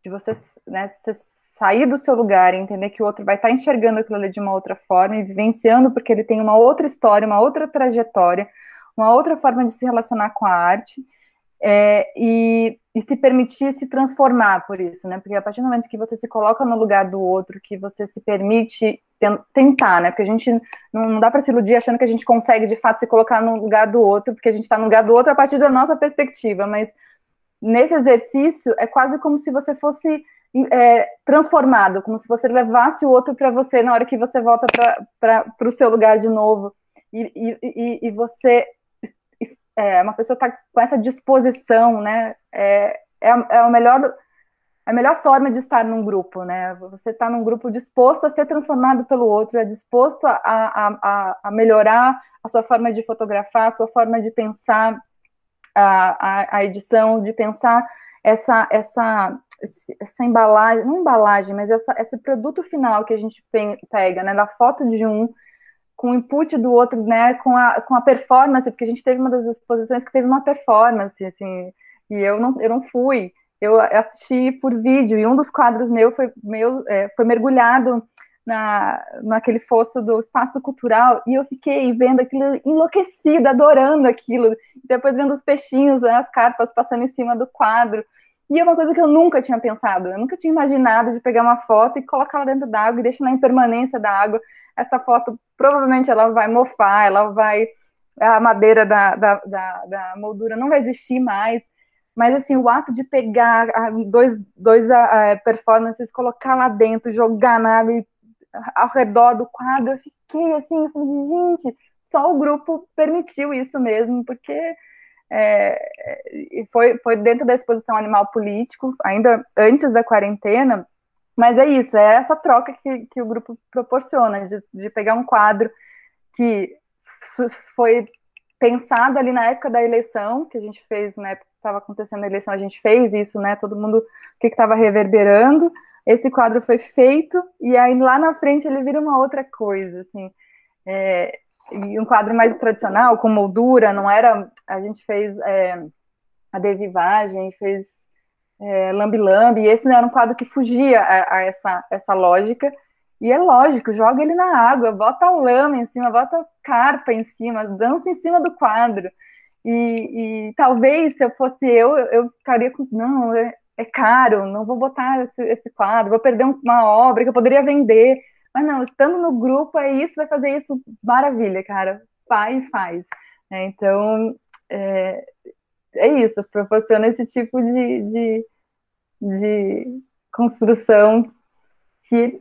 de você, né, você sair do seu lugar e entender que o outro vai estar enxergando aquilo ali de uma outra forma e vivenciando porque ele tem uma outra história, uma outra trajetória, uma outra forma de se relacionar com a arte é, e, e, se permitir se transformar por isso, né? Porque a partir do momento que você se coloca no lugar do outro, que você se permite tentar, né? Porque a gente não, dá para se iludir achando que a gente consegue de fato se colocar no lugar do outro, porque a gente está no lugar do outro a partir da nossa perspectiva, mas nesse exercício é quase como se você fosse é, transformado, como se você levasse o outro para você na hora que você volta para o seu lugar de novo. E, e, e você é, uma pessoa está com essa disposição, né? É, é, é a melhor a melhor forma de estar num grupo, né? Você está num grupo disposto a ser transformado pelo outro, é disposto a, a, a, melhorar a sua forma de fotografar, a sua forma de pensar a, a, a edição, de pensar essa, essa, essa embalagem, não embalagem, mas essa, esse produto final que a gente pega, né? Da foto de um, com o input do outro, né, com a, com a performance, porque a gente teve uma das exposições que teve uma performance, assim, e eu não, eu não fui, eu assisti por vídeo, e um dos quadros meu foi, meu, é, foi mergulhado na, naquele fosso do espaço cultural, e eu fiquei vendo aquilo enlouquecida, adorando aquilo, depois vendo os peixinhos, né, as carpas passando em cima do quadro, e é uma coisa que eu nunca tinha pensado, eu nunca tinha imaginado de pegar uma foto e colocar ela dentro da água e deixar na impermanência da água, essa foto provavelmente ela vai mofar, ela vai. A madeira da, da, da, da moldura não vai existir mais. Mas, assim, o ato de pegar dois, dois uh, performances, colocar lá dentro, jogar na água e, ao redor do quadro, eu fiquei assim, eu falei, gente, só o grupo permitiu isso mesmo, porque é, foi, foi dentro da exposição Animal Político, ainda antes da quarentena, mas é isso, é essa troca que, que o grupo proporciona, de, de pegar um quadro que foi pensado ali na época da eleição, que a gente fez, época que estava acontecendo a eleição, a gente fez isso, né? Todo mundo, o que estava reverberando. Esse quadro foi feito, e aí lá na frente ele vira uma outra coisa, assim. É, e um quadro mais tradicional, com moldura, não era. A gente fez é, adesivagem, fez é, Lambi Lambi, e esse era um quadro que fugia a, a, essa, essa lógica, e é lógico, joga ele na água, bota o lama em cima, bota carpa em cima, dança em cima do quadro, e, e talvez se eu fosse eu, eu ficaria com, não, é, é caro, não vou botar esse, esse, quadro, vou perder uma obra que eu poderia vender, mas não, estando no grupo, é isso, vai fazer isso, maravilha, cara, vai e faz. É, então, é, é isso, proporciona esse tipo de, de, de construção que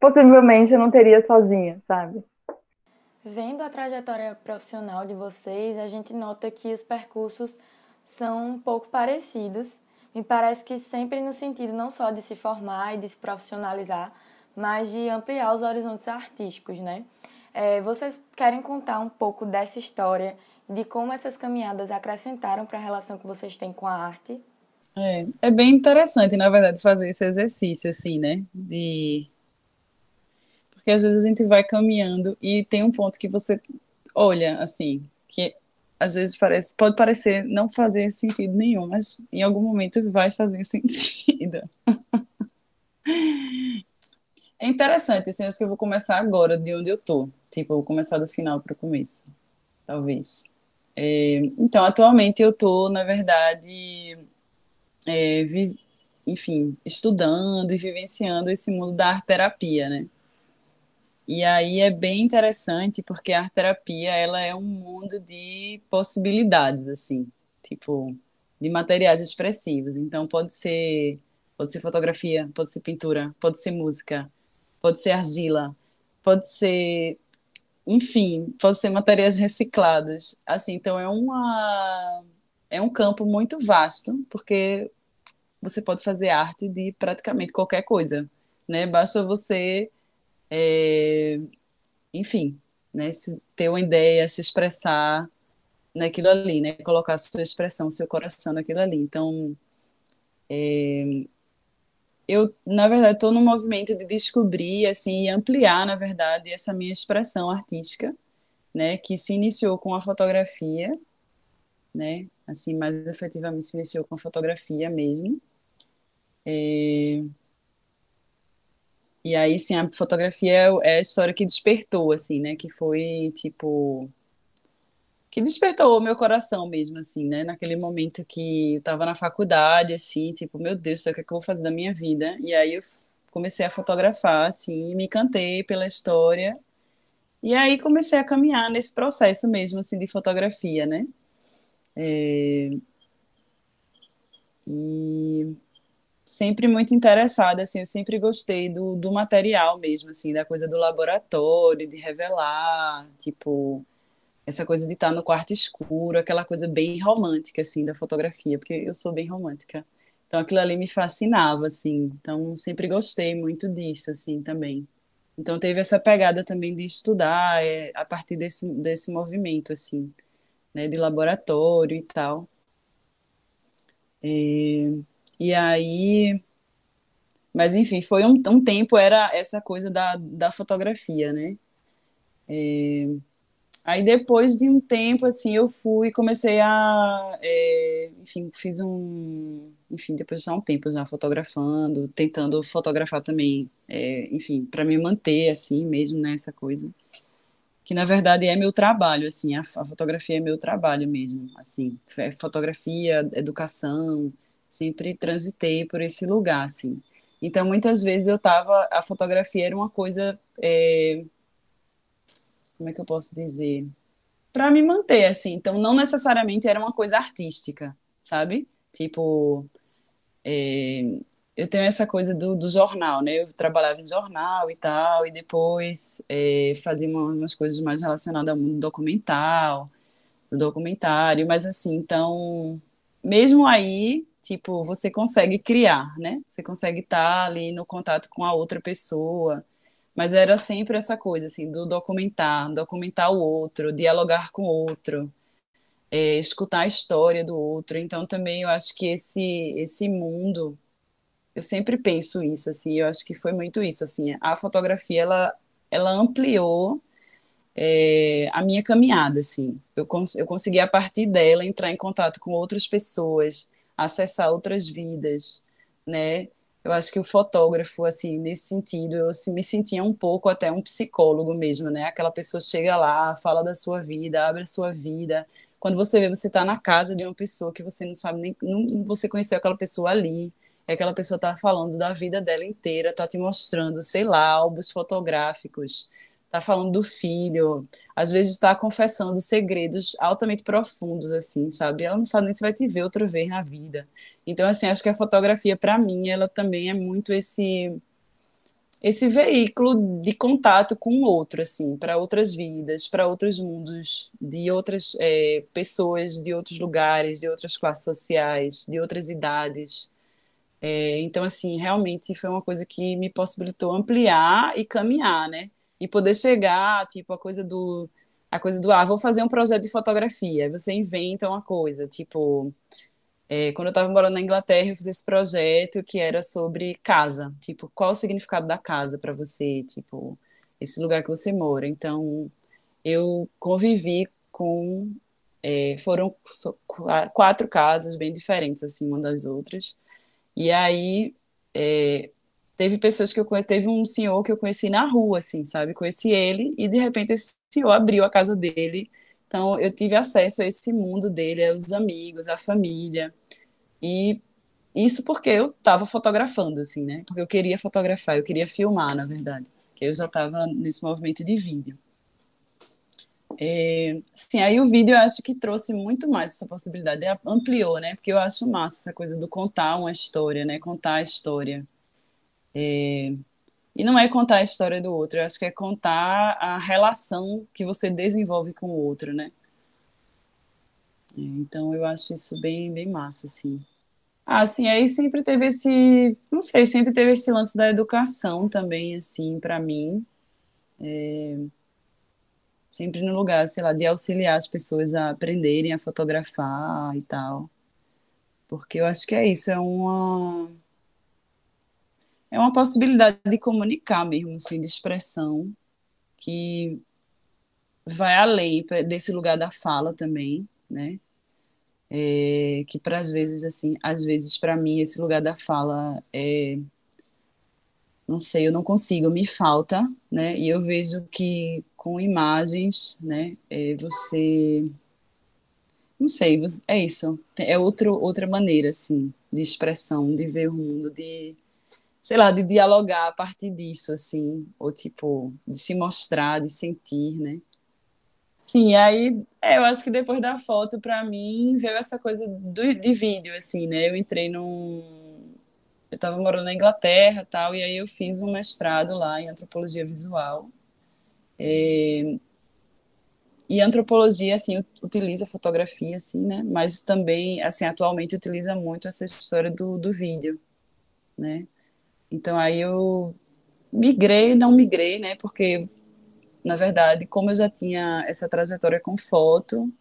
possivelmente eu não teria sozinha, sabe? Vendo a trajetória profissional de vocês, a gente nota que os percursos são um pouco parecidos. Me parece que sempre no sentido não só de se formar e de se profissionalizar, mas de ampliar os horizontes artísticos, né? É, vocês querem contar um pouco dessa história de como essas caminhadas acrescentaram para a relação que vocês têm com a arte? É, é bem interessante, na verdade, fazer esse exercício, assim, né? De. Porque às vezes a gente vai caminhando e tem um ponto que você olha, assim, que às vezes parece, pode parecer não fazer sentido nenhum, mas em algum momento vai fazer (laughs) sentido. É interessante, assim, acho que eu vou começar agora de onde eu tô. Tipo, eu vou começar do final para o começo, talvez. É, então, atualmente eu estou, na verdade, é, vi, enfim, estudando e vivenciando esse mundo da arte terapia, né? E aí é bem interessante porque a arte terapia ela é um mundo de possibilidades, assim, tipo, de materiais expressivos. Então pode ser, pode ser fotografia, pode ser pintura, pode ser música, pode ser argila, pode ser enfim, pode ser materiais reciclados. Assim, então é uma é um campo muito vasto, porque você pode fazer arte de praticamente qualquer coisa, né? Basta você, é, enfim, né? Se ter uma ideia, se expressar naquilo ali, né? Colocar sua expressão, seu coração naquilo ali. Então, é, eu, na verdade, estou no movimento de descobrir, assim, e ampliar, na verdade, essa minha expressão artística, né? Que se iniciou com a fotografia, né? Assim, mais efetivamente se iniciou com a fotografia mesmo. É, e aí, sim, a fotografia é, é a história que despertou, assim, né? Que foi, tipo... Que despertou o meu coração mesmo, assim, né? Naquele momento que eu tava na faculdade, assim, tipo, meu Deus, o que é que eu vou fazer da minha vida? E aí eu comecei a fotografar, assim, me encantei pela história. E aí comecei a caminhar nesse processo mesmo, assim, de fotografia, né? É... E sempre muito interessada, assim, eu sempre gostei do, do material mesmo, assim, da coisa do laboratório, de revelar, tipo, essa coisa de estar no quarto escuro, aquela coisa bem romântica, assim, da fotografia, porque eu sou bem romântica. Então aquilo ali me fascinava, assim, então sempre gostei muito disso, assim, também. Então teve essa pegada também de estudar é, a partir desse, desse movimento, assim, né, de laboratório e tal. É, e aí. Mas, enfim, foi um, um tempo, era essa coisa da, da fotografia, né? É, aí, depois de um tempo, assim, eu fui comecei a. É, enfim, fiz um. Enfim, depois de um tempo já fotografando, tentando fotografar também, é, enfim, para me manter, assim, mesmo, nessa né, coisa que na verdade é meu trabalho, assim, a, a, fotografia é meu trabalho mesmo, assim, é fotografia, educação, sempre transitei por esse lugar, assim. Então, muitas vezes eu tava, a fotografia era uma coisa, é, como é que eu posso dizer? Para me manter, assim. Então, não necessariamente era uma coisa artística, sabe? Tipo, é, eu tenho essa coisa do, do, jornal, né? Eu trabalhava em jornal e tal, e depois é, fazia umas coisas mais relacionadas ao mundo documental, do documentário, mas assim, então, mesmo aí, tipo, você consegue criar, né? Você consegue estar ali no contato com a outra pessoa. Mas era sempre essa coisa, assim, do documentar, documentar o outro, dialogar com o outro, é, escutar a história do outro. Então, também eu acho que esse, esse mundo, eu sempre penso isso, assim, eu acho que foi muito isso, assim, a fotografia, ela, ela ampliou é, a minha caminhada, assim. Eu, cons eu consegui, a partir dela, entrar em contato com outras pessoas, acessar outras vidas, né? Eu acho que o fotógrafo, assim, nesse sentido, eu me sentia um pouco até um psicólogo mesmo, né? Aquela pessoa chega lá, fala da sua vida, abre a sua vida. Quando você vê, você está na casa de uma pessoa que você não sabe nem, não, você conheceu aquela pessoa ali, é aquela pessoa está falando da vida dela inteira, está te mostrando, sei lá, álbuns fotográficos, está falando do filho, às vezes está confessando segredos altamente profundos, assim, sabe? Ela não sabe nem se vai te ver outra vez na vida. Então, assim, acho que a fotografia, para mim, ela também é muito esse esse veículo de contato com o outro, assim, para outras vidas, para outros mundos, de outras é, pessoas, de outros lugares, de outras classes sociais, de outras idades. É, então, assim, realmente foi uma coisa que me possibilitou ampliar e caminhar, né? E poder chegar, tipo, a coisa do a coisa do ah, vou fazer um projeto de fotografia. Você inventa uma coisa, tipo, é, quando eu estava morando na Inglaterra, eu fiz esse projeto que era sobre casa, tipo, qual o significado da casa para você, tipo, esse lugar que você mora. Então, eu convivi com é, foram quatro casas bem diferentes assim uma das outras. E aí é, teve pessoas que eu conheci, teve um senhor que eu conheci na rua, assim, sabe? Conheci ele e de repente esse senhor abriu a casa dele. Então eu tive acesso a esse mundo dele, aos amigos, à família. E isso porque eu estava fotografando, assim, né? Porque eu queria fotografar, eu queria filmar, na verdade. Que eu já estava nesse movimento de vídeo. É, sim, aí o vídeo eu acho que trouxe muito mais essa possibilidade, ampliou, né? Porque eu acho massa essa coisa do contar uma história, né? Contar a história. É, e não é contar a história do outro, eu acho que é contar a relação que você desenvolve com o outro, né? É, então eu acho isso bem, bem massa, assim. Ah, assim, aí sempre teve esse, não sei, sempre teve esse lance da educação também, assim, para mim. É, sempre no lugar, sei lá, de auxiliar as pessoas a aprenderem a fotografar e tal. Porque eu acho que é isso, é uma é uma possibilidade de comunicar mesmo, assim, de expressão que vai além desse lugar da fala também, né? É, que para às vezes assim, às vezes para mim esse lugar da fala é não sei, eu não consigo, me falta, né? E eu vejo que com imagens, né, é, você não sei, é isso, é outro, outra maneira assim de expressão, de ver o mundo, de sei lá, de dialogar a partir disso assim, ou tipo, de se mostrar, de sentir, né? Sim, aí é, eu acho que depois da foto, para mim, veio essa coisa do, de vídeo, assim, né? Eu entrei num, eu estava morando na Inglaterra tal, e aí eu fiz um mestrado lá em antropologia visual. É, e antropologia, assim, utiliza fotografia, assim, né? Mas também, assim, atualmente utiliza muito essa história do, do vídeo, né? Então aí eu migrei, não migrei, né? Porque, na verdade, como eu já tinha essa trajetória com foto,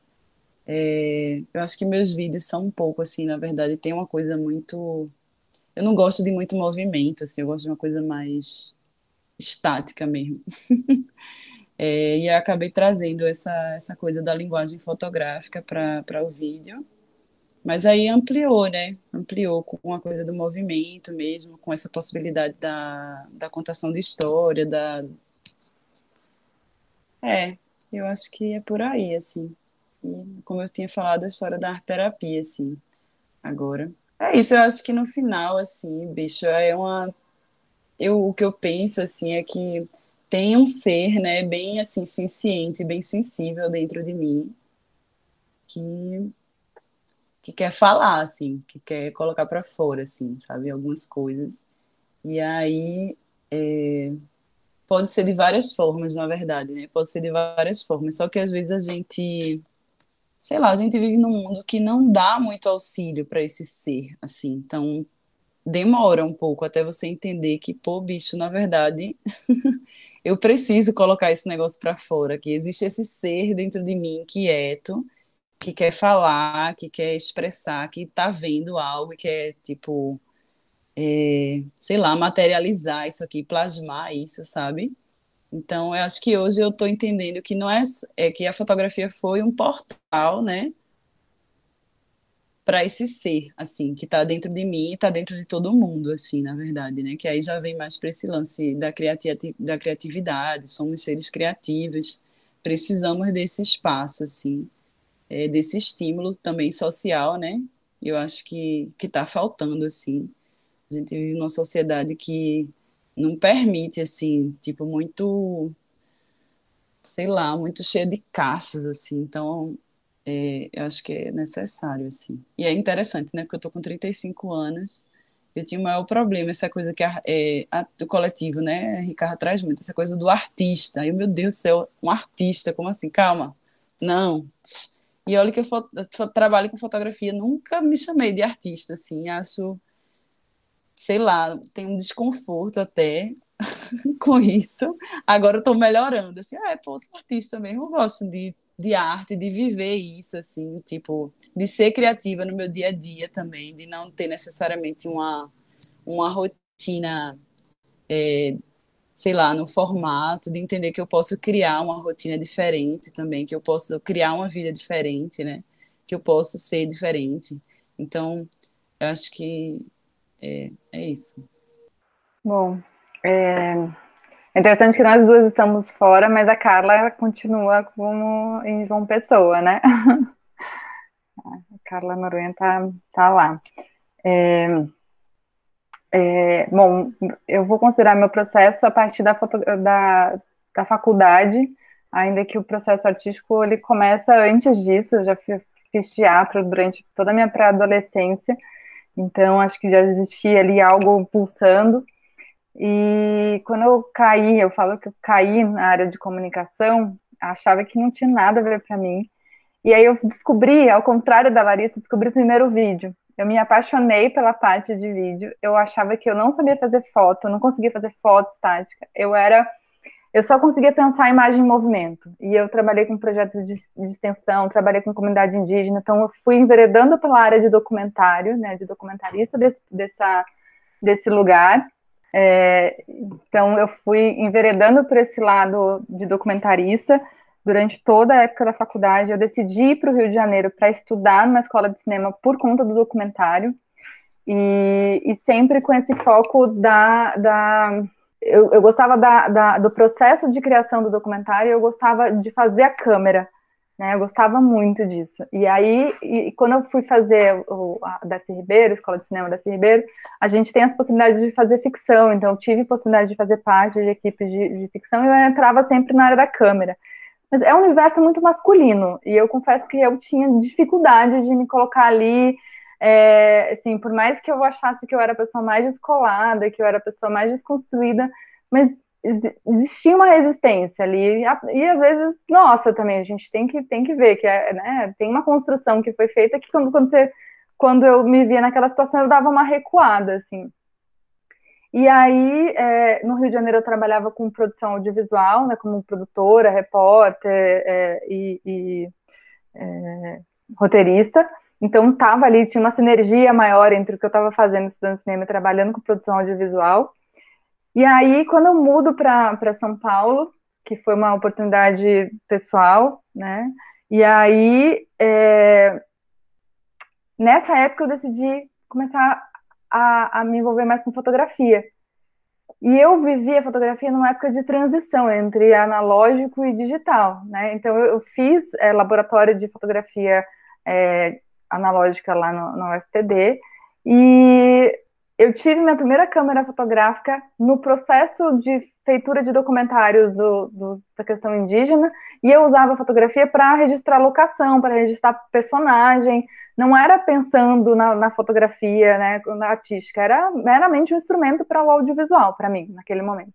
é, eu acho que meus vídeos são um pouco assim, na verdade, tem uma coisa muito eu não gosto de muito movimento, assim, eu gosto de uma coisa mais estática mesmo. (laughs) é, e acabei trazendo essa, essa coisa da linguagem fotográfica para o vídeo. Mas aí ampliou, né? Ampliou com a coisa do movimento mesmo, com essa possibilidade da, da contação de história, da... É, eu acho que é por aí, assim. E, como eu tinha falado, a história da arte terapia, assim, agora. É isso, eu acho que no final, assim, bicho, é uma. Eu, o que eu penso, assim, é que tem um ser, né, bem, assim, senciente, bem sensível dentro de mim, que, que quer falar, assim, que quer colocar para fora, assim, sabe, algumas coisas. E aí, é, pode ser de várias formas, na verdade, né, pode ser de várias formas, só que às vezes a gente sei lá, a gente vive num mundo que não dá muito auxílio para esse ser, assim. Então, demora um pouco até você entender que, pô, bicho, na verdade, (laughs) eu preciso colocar esse negócio para fora, que existe esse ser dentro de mim quieto, que quer falar, que quer expressar, que tá vendo algo, que quer, tipo, é, sei lá, materializar isso aqui, plasmar isso, sabe? Então, eu acho que hoje eu estou entendendo que não é, é que a fotografia foi um portal, né, para esse ser, assim, que está dentro de mim e está dentro de todo mundo, assim, na verdade, né, que aí já vem mais para esse lance da, criati da criatividade, somos seres criativos, precisamos desse espaço, assim, é, desse estímulo também social, né, eu acho que que está faltando, assim, a gente vive numa sociedade que não permite, assim, tipo, muito, sei lá, muito cheia de caixas, assim, então é, eu acho que é necessário, assim. E é interessante, né, porque eu tô com 35 anos, eu tinha o maior problema, essa coisa que é, a, do coletivo, né, Ricardo traz muito, essa coisa do artista, e meu Deus do céu, um artista, como assim? Calma, não, e olha que eu, trabalho com fotografia, nunca me chamei de artista, assim, acho sei lá, tem um desconforto até (laughs) com isso. Agora eu tô melhorando, assim, ah, é, pô, sou artista mesmo, eu gosto de, de arte, de viver isso, assim, tipo, de ser criativa no meu dia a dia também, de não ter necessariamente uma, uma rotina, é, sei lá, no formato, de entender que eu posso criar uma rotina diferente também, que eu posso criar uma vida diferente, né? Que eu posso ser diferente. Então, eu acho que é, é isso. Bom, é, é interessante que nós duas estamos fora, mas a Carla continua como em João Pessoa, né? (laughs) A Carla Noronha tá, tá lá. É, é, bom, eu vou considerar meu processo a partir da, foto, da, da faculdade, ainda que o processo artístico ele começa antes disso, eu já fiz, teatro durante toda a minha pré-adolescência, então, acho que já existia ali algo pulsando. E quando eu caí, eu falo que eu caí na área de comunicação, achava que não tinha nada a ver para mim. E aí eu descobri, ao contrário da Larissa, descobri o primeiro vídeo. Eu me apaixonei pela parte de vídeo. Eu achava que eu não sabia fazer foto, eu não conseguia fazer foto estática. Eu era eu só conseguia pensar a imagem em movimento. E eu trabalhei com projetos de, de, extensão, trabalhei com comunidade indígena, então eu fui enveredando pela área de documentário, né, de documentarista desse, dessa, desse lugar. É, então eu fui enveredando por esse lado de documentarista durante toda a época da faculdade. Eu decidi ir para o Rio de Janeiro para estudar numa escola de cinema por conta do documentário. E, e sempre com esse foco da, da eu, eu gostava da, da, do processo de criação do documentário, eu gostava de fazer a câmera, né? Eu gostava muito disso. E aí, e, quando eu fui fazer o a Darcy Ribeiro, Escola de Cinema Darcy Ribeiro, a gente tem as possibilidades de fazer ficção, então eu tive possibilidade de fazer parte de equipes de, de ficção e eu entrava sempre na área da câmera. Mas é um universo muito masculino, e eu confesso que eu tinha dificuldade de me colocar ali, é, assim, por mais que eu achasse que eu era a pessoa mais descolada, que eu era a pessoa mais desconstruída, mas existia uma resistência ali, e, às vezes, nossa, também, a gente tem que, tem que ver que é, né, tem uma construção que foi feita que quando, quando, você, quando eu me via naquela situação, eu dava uma recuada, assim. E aí, é, no Rio de Janeiro, eu trabalhava com produção audiovisual, né, como produtora, repórter é, e, e é, roteirista, então, estava ali, tinha uma sinergia maior entre o que eu estava fazendo estudando cinema e trabalhando com produção audiovisual. E aí, quando eu mudo para São Paulo, que foi uma oportunidade pessoal, né? E aí, é... nessa época, eu decidi começar a, a me envolver mais com fotografia. E eu vivi a fotografia numa época de transição entre analógico e digital, né? Então, eu, fiz é, laboratório de fotografia é, analógica lá no, no e eu tive minha primeira câmera fotográfica no processo de feitura de documentários do, do, da questão indígena, e eu usava a fotografia para registrar locação, para registrar personagem, não era pensando na, na, fotografia, né, na artística, era meramente um instrumento para o audiovisual, para mim, naquele momento.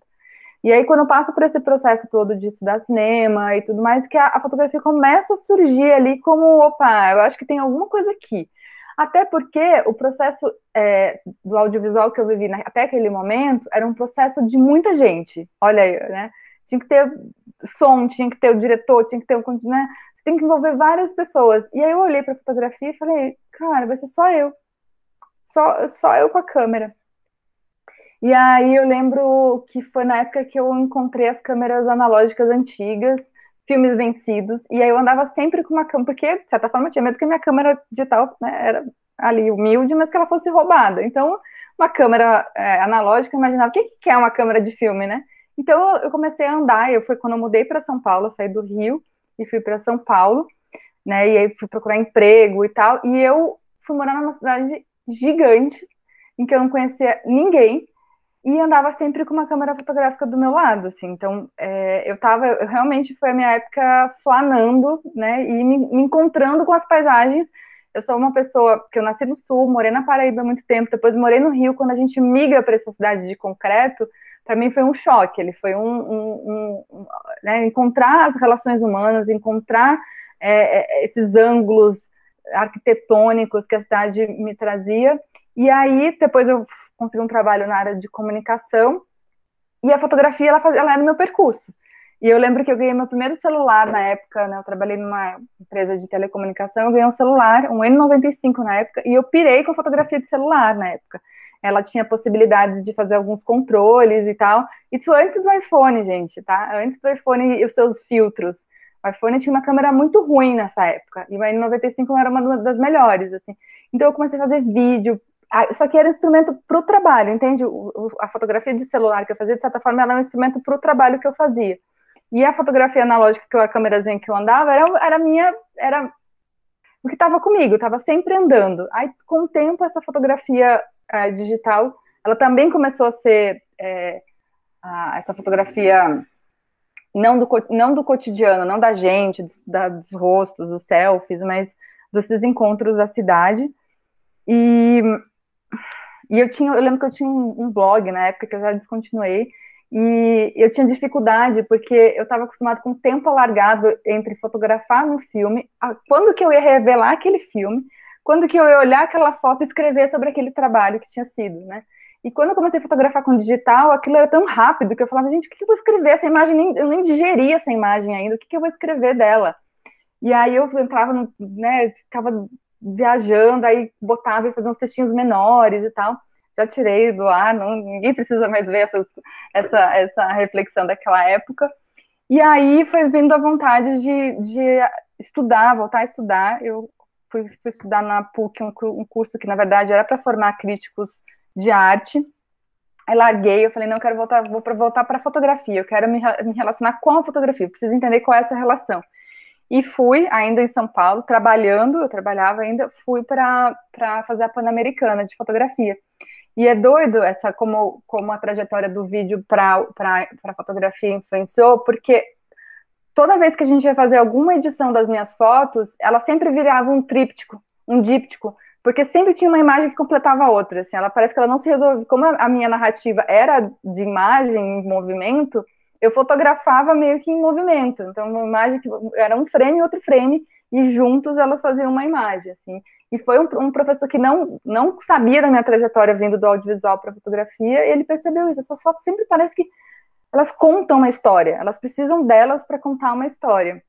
E aí, quando eu passo por esse processo todo de estudar cinema e tudo mais, que a, a fotografia começa a surgir ali como, opa, eu acho que tem alguma coisa aqui. Até porque o processo é, do audiovisual que eu vivi na, até aquele momento era um processo de muita gente. Olha aí, né? Tinha que ter som, tinha que ter o diretor, tinha que ter o. Né? Tem que envolver várias pessoas. E aí eu olhei para a fotografia e falei, cara, vai ser só eu. Só, só eu com a câmera. E aí eu lembro que foi na época que eu encontrei as câmeras analógicas antigas, filmes vencidos, e aí eu andava sempre com uma câmera, porque, de certa forma, eu tinha medo que minha câmera digital né, era ali humilde, mas que ela fosse roubada. Então, uma câmera é, analógica, imaginava, o que, que é uma câmera de filme, né? Então, eu comecei a andar, eu foi quando eu mudei para São Paulo, saí do Rio e fui para São Paulo, né, e aí fui procurar emprego e tal, e eu fui morar numa cidade gigante, em que eu não conhecia ninguém, e andava sempre com uma câmera fotográfica do meu lado, assim, então é, eu tava, eu, realmente foi a minha época flanando, né, e me, me, encontrando com as paisagens, eu sou uma pessoa, que eu nasci no Sul, morei na Paraíba há muito tempo, depois morei no Rio, quando a gente migra para essa cidade de concreto, para mim foi um choque, ele foi um, um, um né, encontrar as relações humanas, encontrar é, é esses ângulos arquitetônicos que a cidade me trazia, e aí depois eu consegui um trabalho na área de comunicação e a fotografia ela, faz, ela era meu percurso. E eu lembro que eu ganhei meu primeiro celular na época, né? Eu trabalhei numa empresa de telecomunicação, eu ganhei um celular, um N95 na época, e eu pirei com fotografia de celular na época. Ela tinha possibilidades de fazer alguns controles e tal. Isso antes do iPhone, gente, tá? Antes do iPhone e os seus filtros. O iPhone tinha uma câmera muito ruim nessa época, e o N95 era uma das melhores, assim. Então eu comecei a fazer vídeo, só que era um instrumento para o trabalho, entende? A fotografia de celular que eu fazia, de certa forma, era um instrumento para o trabalho que eu fazia. E a fotografia analógica, que eu, a câmerazinha que eu andava, era, era minha, era o que estava comigo, estava sempre andando. Aí, com o tempo, essa fotografia é, digital, ela também começou a ser é, a, essa fotografia não do, não do cotidiano, não da gente, dos, da, dos rostos, dos selfies, mas desses encontros da cidade. E e eu tinha, eu lembro que eu tinha um, um blog na época que eu já descontinuei, e eu tinha dificuldade porque eu estava acostumado com o tempo alargado entre fotografar no filme, a, quando que eu ia revelar aquele filme, quando que eu ia olhar aquela foto e escrever sobre aquele trabalho que tinha sido, né? E quando eu comecei a fotografar com digital, aquilo era tão rápido que eu falava, gente, o que eu vou escrever? Essa imagem, nem, eu nem digeri essa imagem ainda, o que eu vou escrever dela? E aí eu entrava, no, né, ficava viajando, aí botava e fazia uns textinhos menores e tal. Já tirei do ar, não, ninguém precisa mais ver essa, essa, essa reflexão daquela época. E aí foi vindo a vontade de, de estudar, voltar a estudar. Eu fui, estudar na PUC um, um curso que, na verdade, era para formar críticos de arte. Aí larguei, eu falei, não, eu quero voltar, vou voltar para fotografia, eu quero me, me relacionar com a fotografia, preciso entender qual é essa relação. E fui, ainda em São Paulo, trabalhando, eu trabalhava ainda, fui para fazer a Pan-Americana de fotografia. E é doido essa como, como a trajetória do vídeo para a fotografia influenciou, porque toda vez que a gente ia fazer alguma edição das minhas fotos, ela sempre virava um tríptico, um díptico, porque sempre tinha uma imagem que completava a outra. Assim, ela parece que ela não se resolve. Como a minha narrativa era de imagem em movimento, eu fotografava meio que em movimento. Então, uma imagem que era um frame e outro frame, e juntos elas faziam uma imagem. Assim. E foi um, um professor que não, não sabia da minha trajetória vindo do audiovisual para fotografia, e ele percebeu isso. Essas fotos sempre parece que elas contam uma história, elas precisam delas para contar uma história.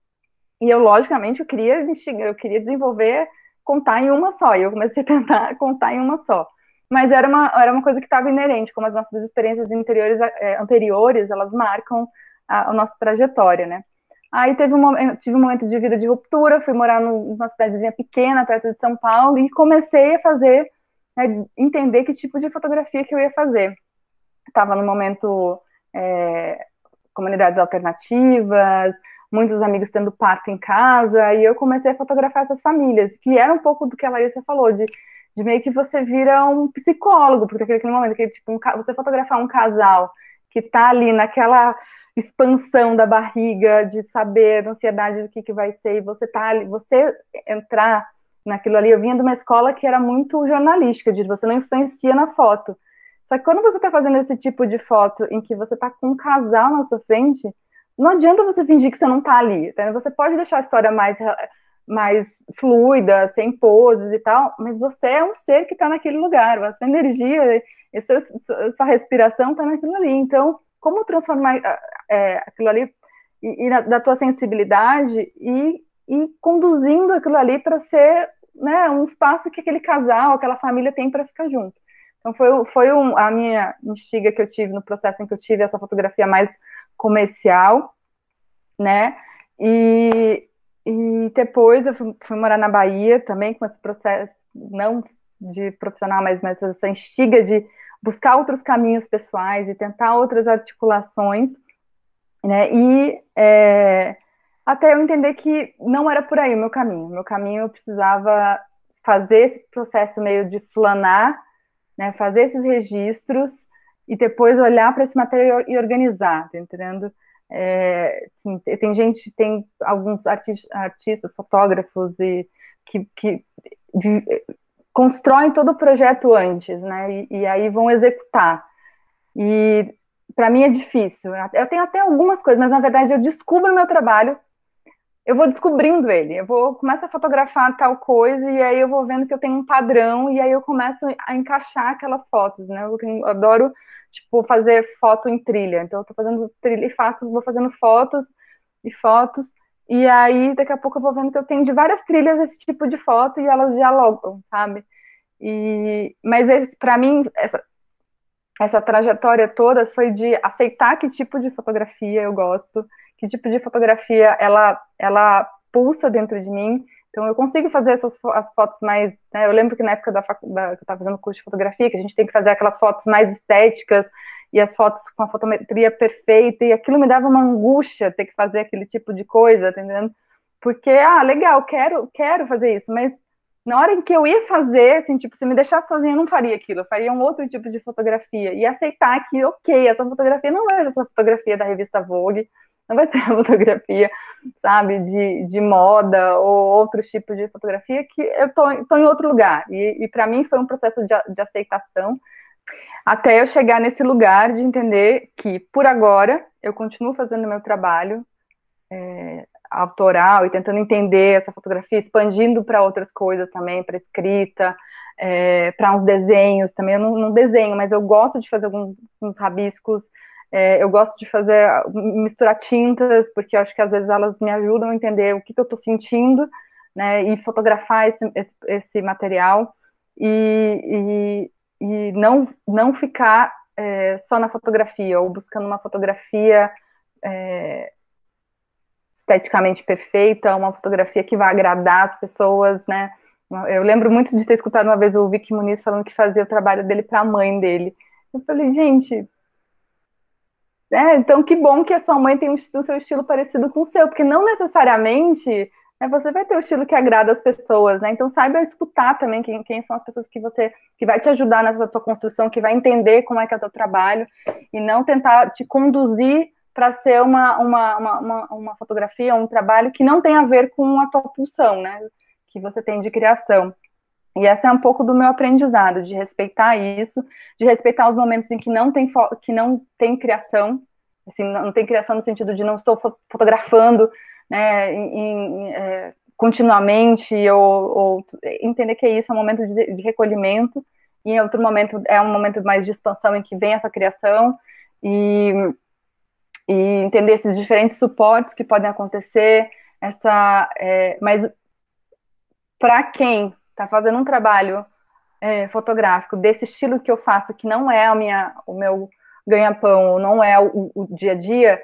E eu, logicamente, eu queria, eu queria desenvolver, contar em uma só, e eu comecei a tentar (laughs) contar em uma só. Mas era uma, era uma coisa que estava inerente, como as nossas experiências interiores, é, anteriores, elas marcam a, a, nossa trajetória, né? Aí teve um, tive um momento de vida de ruptura, fui morar numa cidadezinha pequena, perto de São Paulo, e comecei a fazer, né, entender que tipo de fotografia que eu ia fazer. Estava no momento é, comunidades alternativas, muitos amigos tendo parto em casa, e eu comecei a fotografar essas famílias, que era um pouco do que a Larissa falou, de, de meio que você vira um psicólogo, porque aquele momento que tipo, um, você fotografar um casal que está ali naquela expansão da barriga, de saber a ansiedade do que, que vai ser, e você tá ali, você entrar naquilo ali, eu vinha de uma escola que era muito jornalística, de você não influencia na foto, só que quando você está fazendo esse tipo de foto em que você está com um casal na sua frente, não adianta você fingir que você não está ali. Tá? Você pode deixar a história mais, mais fluida, sem poses e tal, mas você é um ser que está naquele lugar, a sua energia, a sua, sua respiração está naquilo ali. Então, como transformar é, aquilo ali e, e na, da tua sensibilidade e, e conduzindo aquilo ali para ser né, um espaço que aquele casal, aquela família tem para ficar junto. Então foi, foi um, a minha instiga que eu tive no processo em que eu tive essa fotografia mais comercial, né? E, e depois eu fui, fui, morar na Bahia também com esse processo, não de profissional, mas, mas essa instiga de buscar outros caminhos pessoais e tentar outras articulações, né? E é, até eu entender que não era por aí o meu caminho. Meu caminho eu precisava fazer esse processo meio de flanar né, fazer esses registros e depois olhar para esse material e organizar, tá entendendo? É, assim, tem gente, tem alguns artistas, artistas fotógrafos e que, que de, constroem todo o projeto antes, né? E, e aí vão executar. E para mim é difícil. Eu tenho até algumas coisas, mas na verdade eu descubro o meu trabalho eu vou descobrindo ele. Eu vou começo a fotografar tal coisa e aí eu vou vendo que eu tenho um padrão e aí eu começo a encaixar aquelas fotos, né? Eu, eu adoro tipo fazer foto em trilha. Então eu tô fazendo trilha e faço, vou fazendo fotos e fotos e aí daqui a pouco eu vou vendo que eu tenho de várias trilhas esse tipo de foto e elas dialogam, sabe? E mas para mim essa essa trajetória toda foi de aceitar que tipo de fotografia eu gosto que tipo de fotografia ela, ela pulsa dentro de mim. Então, eu consigo fazer essas as fotos mais. Né, eu lembro que na época da, da, que eu estava fazendo curso de fotografia, que a gente tem que fazer aquelas fotos mais estéticas e as fotos com a fotometria perfeita, e aquilo me dava uma angústia ter que fazer aquele tipo de coisa, tá entendendo? Porque, ah, legal, quero, quero fazer isso, mas na hora em que eu ia fazer, assim, tipo, se me deixasse sozinha, eu não faria aquilo, eu faria um outro tipo de fotografia, e aceitar que, ok, essa fotografia não é essa fotografia da revista Vogue, não vai ser (laughs) a fotografia, sabe, de, de moda ou outros tipos de fotografia, que eu tô, tô em outro lugar. E, e para mim foi um processo de, de aceitação, até eu chegar nesse lugar de entender que, por agora, eu continuo fazendo meu trabalho, é, autoral e tentando entender essa fotografia, expandindo para outras coisas também, para escrita, é, para uns desenhos também. Eu não, não, desenho, mas eu gosto de fazer alguns rabiscos. É, eu gosto de fazer misturar tintas, porque acho que às vezes elas me ajudam a entender o que, que eu estou sentindo, né? E fotografar esse, esse, esse material e, e, e, não, não ficar é, só na fotografia ou buscando uma fotografia é, esteticamente perfeita, uma fotografia que vai agradar as pessoas, né? Eu lembro muito de ter escutado uma vez o Vicky Muniz falando que fazia o trabalho dele para a mãe dele. Eu falei, gente, é, então que bom que a sua mãe tem o seu estilo parecido com o seu, porque não necessariamente né, você vai ter o estilo que agrada as pessoas, né? Então saiba escutar também quem, quem, são as pessoas que você que vai te ajudar nessa tua construção, que vai entender como é que é o teu trabalho e não tentar te conduzir para ser uma, uma, uma, uma, fotografia, um trabalho que não tem a ver com a tua pulsão, né? Que você tem de criação. E essa é um pouco do meu aprendizado, de respeitar isso, de respeitar os momentos em que não tem, que não tem criação, assim, não tem criação no sentido de não estou fotografando né, em, em, é, continuamente, ou, ou, entender que é isso, é um momento de, de, recolhimento, e em outro momento é um momento mais de expansão em que vem essa criação, e e entender esses diferentes suportes que podem acontecer, essa, é, mas para quem está fazendo um trabalho é, fotográfico desse estilo que eu faço, que não é a minha, o meu ganha-pão, não é o, o, dia a dia,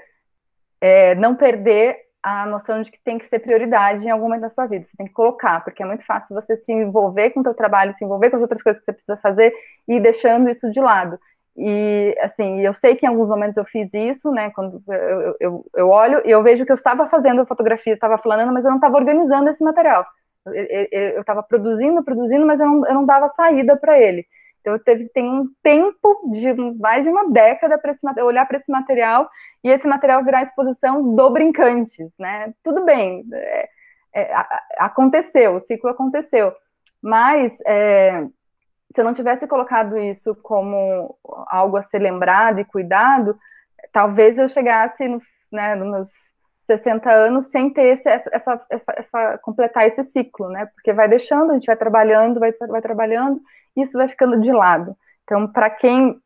é, não perder a noção de que tem que ser prioridade em algum momento da sua vida. Você tem que colocar, porque é muito fácil você se envolver com o seu trabalho, se envolver com as outras coisas que você precisa fazer e ir deixando isso de lado. E, assim, eu sei que em alguns momentos eu fiz isso, né, quando eu, eu, eu olho e eu vejo que eu estava fazendo fotografia, estava falando, mas eu não estava organizando esse material. Eu estava produzindo, produzindo, mas eu não, eu não dava saída para ele. Então, eu teve, tem um tempo de mais de uma década para olhar para esse material e esse material virar exposição do Brincantes, né? Tudo bem, é, é, aconteceu, o ciclo aconteceu, mas é, se eu não tivesse colocado isso como algo a ser lembrado e cuidado, talvez eu chegasse no, né, nos meus 60 anos sem ter esse, essa, essa, essa, completar esse ciclo, né? Porque vai deixando, a gente vai trabalhando, vai, vai trabalhando, e isso vai ficando de lado. Então, para quem.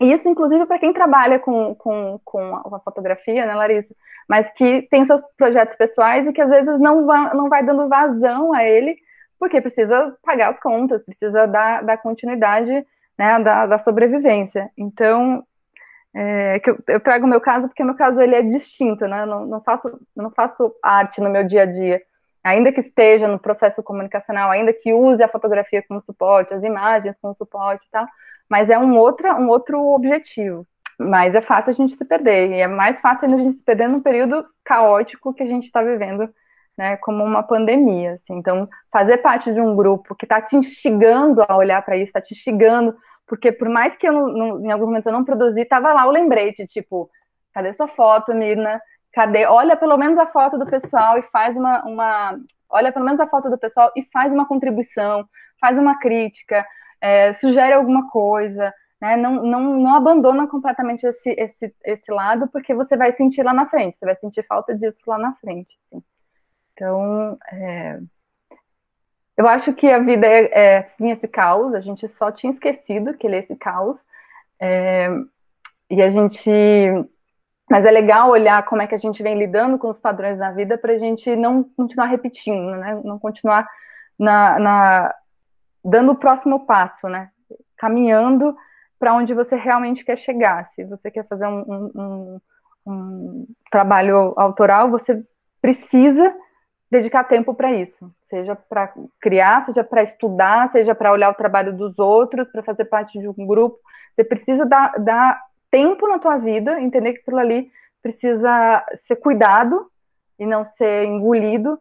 Isso, inclusive, para quem trabalha com, com, com a fotografia, né, Larissa? Mas que tem seus projetos pessoais e que às vezes não não vai dando vazão a ele, porque precisa pagar as contas, precisa dar, dar continuidade né, da, da sobrevivência. Então, é, que eu, eu, trago o meu caso porque o meu caso ele é distinto, né? Eu não, não, faço, não faço arte no meu dia a dia. Ainda que esteja no processo comunicacional, ainda que use a fotografia como suporte, as imagens como suporte e tal, mas é um, outra, um outro objetivo. Mas é fácil a gente se perder, e é mais fácil a gente se perder num período caótico que a gente está vivendo né, como uma pandemia. Assim. Então, fazer parte de um grupo que está te instigando a olhar para isso, está te instigando, porque por mais que eu, não, em alguns momentos eu não produzi, estava lá o lembrete, tipo, cadê sua foto, Mirna? Cadê? Olha pelo menos a foto do pessoal e faz uma, uma olha pelo menos a foto do pessoal e faz uma contribuição, faz uma crítica, é, sugere alguma coisa, né? Não, não, não abandona completamente esse, esse, esse lado, porque você vai sentir lá na frente, você vai sentir falta disso lá na frente. Assim. Então, é, eu acho que a vida é, é sim esse caos, a gente só tinha esquecido que ele é esse caos, é, e a gente. Mas é legal olhar como é que a gente vem lidando com os padrões na vida para a gente não continuar repetindo, né? Não continuar na, na, dando o próximo passo, né? Caminhando para onde você realmente quer chegar. Se você quer fazer um, um, um, um trabalho autoral, você precisa dedicar tempo para isso, seja para criar, seja para estudar, seja para olhar o trabalho dos outros, para fazer parte de um grupo. Você precisa dar, dar tempo na tua vida, entender que aquilo ali precisa ser cuidado e não ser engolido,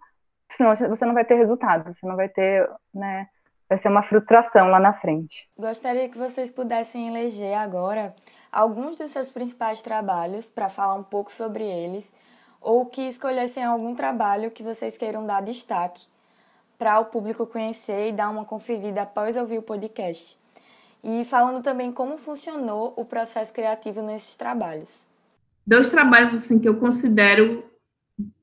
senão você não vai ter resultado, você não vai ter, né, vai ser uma frustração lá na frente. Gostaria que vocês pudessem eleger agora alguns dos seus principais trabalhos para falar um pouco sobre eles ou que escolhessem algum trabalho que vocês queiram dar destaque para o público conhecer e dar uma conferida após ouvir o podcast. E falando também como funcionou o processo criativo nesses trabalhos. Dois trabalhos assim que eu considero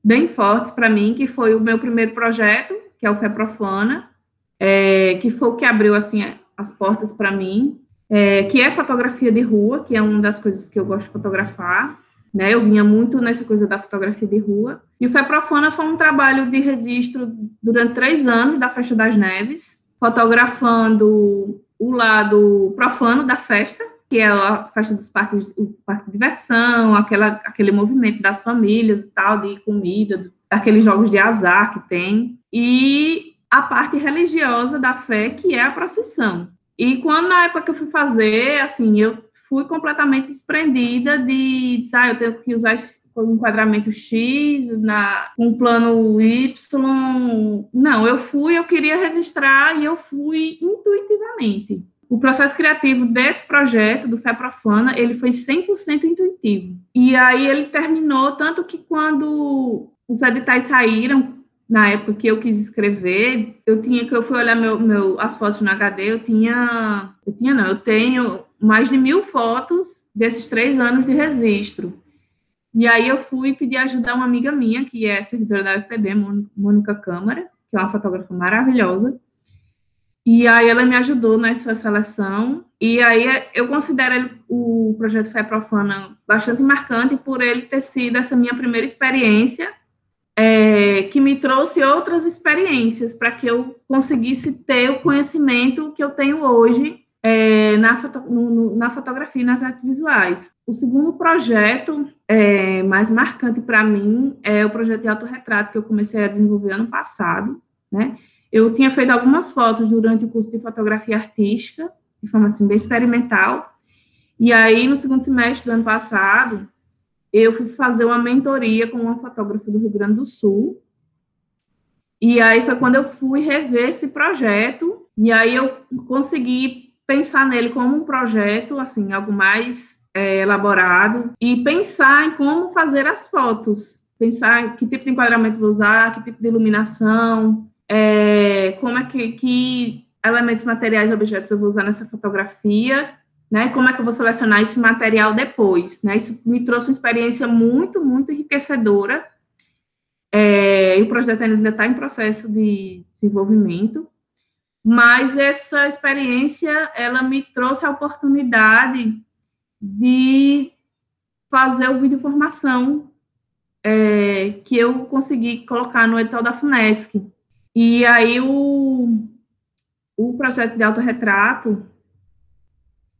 bem fortes para mim, que foi o meu primeiro projeto, que é o Fé Profana, é, que foi o que abriu assim as portas para mim, é, que é fotografia de rua, que é uma das coisas que eu gosto de fotografar. Né, eu vinha muito nessa coisa da fotografia de rua. E o Fé Profana foi um trabalho de registro durante três anos da Festa das Neves, fotografando o lado profano da festa, que é a festa dos parques, o parque de diversão, aquela, aquele movimento das famílias e tal, de comida, aqueles jogos de azar que tem, e a parte religiosa da fé, que é a procissão. E quando, na época que eu fui fazer, assim, eu fui completamente desprendida de, de ah, eu tenho que usar um enquadramento X, na, um plano Y. Não, eu fui, eu queria registrar e eu fui intuitivamente. O processo criativo desse projeto, do Fé Profana, ele foi 100% intuitivo. E aí ele terminou, tanto que quando os editais saíram, na época que eu quis escrever, eu tinha que eu fui olhar meu, meu, as fotos no HD, eu tinha, eu tinha não, eu tenho mais de mil fotos desses três anos de registro. E aí eu fui pedir ajuda a uma amiga minha, que é servidora da UFPB, Mônica Câmara, que é uma fotógrafa maravilhosa. E aí ela me ajudou nessa seleção. E aí eu considero o projeto Fé Profana bastante marcante por ele ter sido essa minha primeira experiência é, que me trouxe outras experiências para que eu conseguisse ter o conhecimento que eu tenho hoje é, na, foto, no, na fotografia e nas artes visuais. O segundo projeto é, mais marcante para mim é o projeto de autorretrato que eu comecei a desenvolver ano passado, né? Eu tinha feito algumas fotos durante o curso de fotografia artística, de forma assim bem experimental, e aí no segundo semestre do ano passado eu fui fazer uma mentoria com uma fotógrafa do Rio Grande do Sul. E aí foi quando eu fui rever esse projeto, e aí eu consegui pensar nele como um projeto, assim, algo mais é, elaborado, e pensar em como fazer as fotos, pensar que tipo de enquadramento vou usar, que tipo de iluminação, é, como é que, que elementos materiais e objetos eu vou usar nessa fotografia, né? Como é que eu vou selecionar esse material depois, né? Isso me trouxe uma experiência muito, muito enriquecedora. É, e o projeto ainda está em processo de desenvolvimento, mas essa experiência, ela me trouxe a oportunidade de fazer o vídeo formação é, que eu consegui colocar no edital da FUNESC. E aí o, o projeto de autorretrato,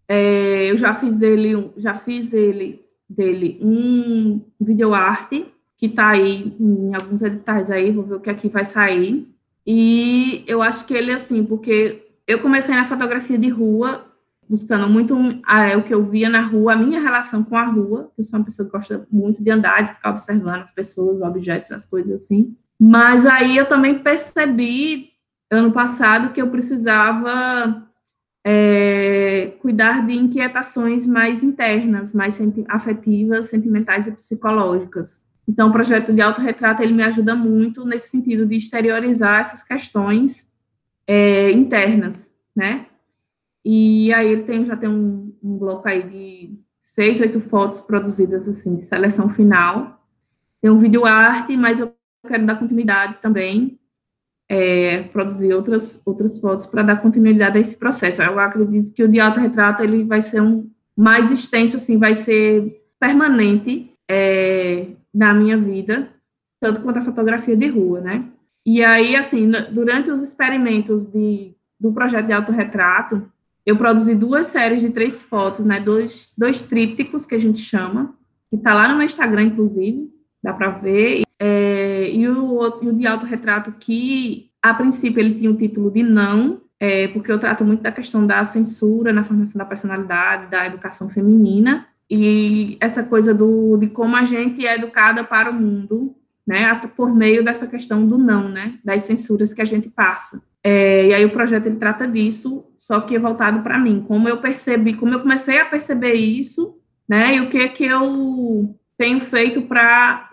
é, eu já fiz dele, já fiz ele, dele um videoarte, que está aí em alguns editais aí, vou ver o que aqui vai sair. E eu acho que ele, assim, porque eu comecei na fotografia de rua, buscando muito é o que eu via na rua, a minha relação com a rua. Eu sou uma pessoa que gosta muito de andar, de ficar observando as pessoas, os objetos, as coisas assim. Mas aí eu também percebi, ano passado, que eu precisava é, cuidar de inquietações mais internas, mais senti afetivas, sentimentais e psicológicas. Então, o projeto de autorretrato, ele me ajuda muito nesse sentido de exteriorizar essas questões é, internas, né? E aí ele tem, já tem um, um bloco aí de seis, oito fotos produzidas, assim, de seleção final. Tem um vídeo arte, mas eu quero dar continuidade também é, produzir outras, outras fotos para dar continuidade a esse processo. Eu acredito que o de autorretrato ele vai ser um mais extenso, assim, vai ser permanente é, na minha vida, tanto quanto a fotografia de rua, né? E aí, assim, durante os experimentos de, do projeto de autorretrato, eu produzi duas séries de três fotos, né? Dois, dois trípticos, que a gente chama, que está lá no meu Instagram, inclusive, dá para ver. É, e, o, e o de autorretrato, que a princípio ele tinha o título de Não, é, porque eu trato muito da questão da censura na formação da personalidade, da educação feminina, e essa coisa do, de como a gente é educada para o mundo, né, por meio dessa questão do não, né, das censuras que a gente passa. É, e aí o projeto ele trata disso, só que é voltado para mim, como eu percebi, como eu comecei a perceber isso, né, e o que que eu tenho feito para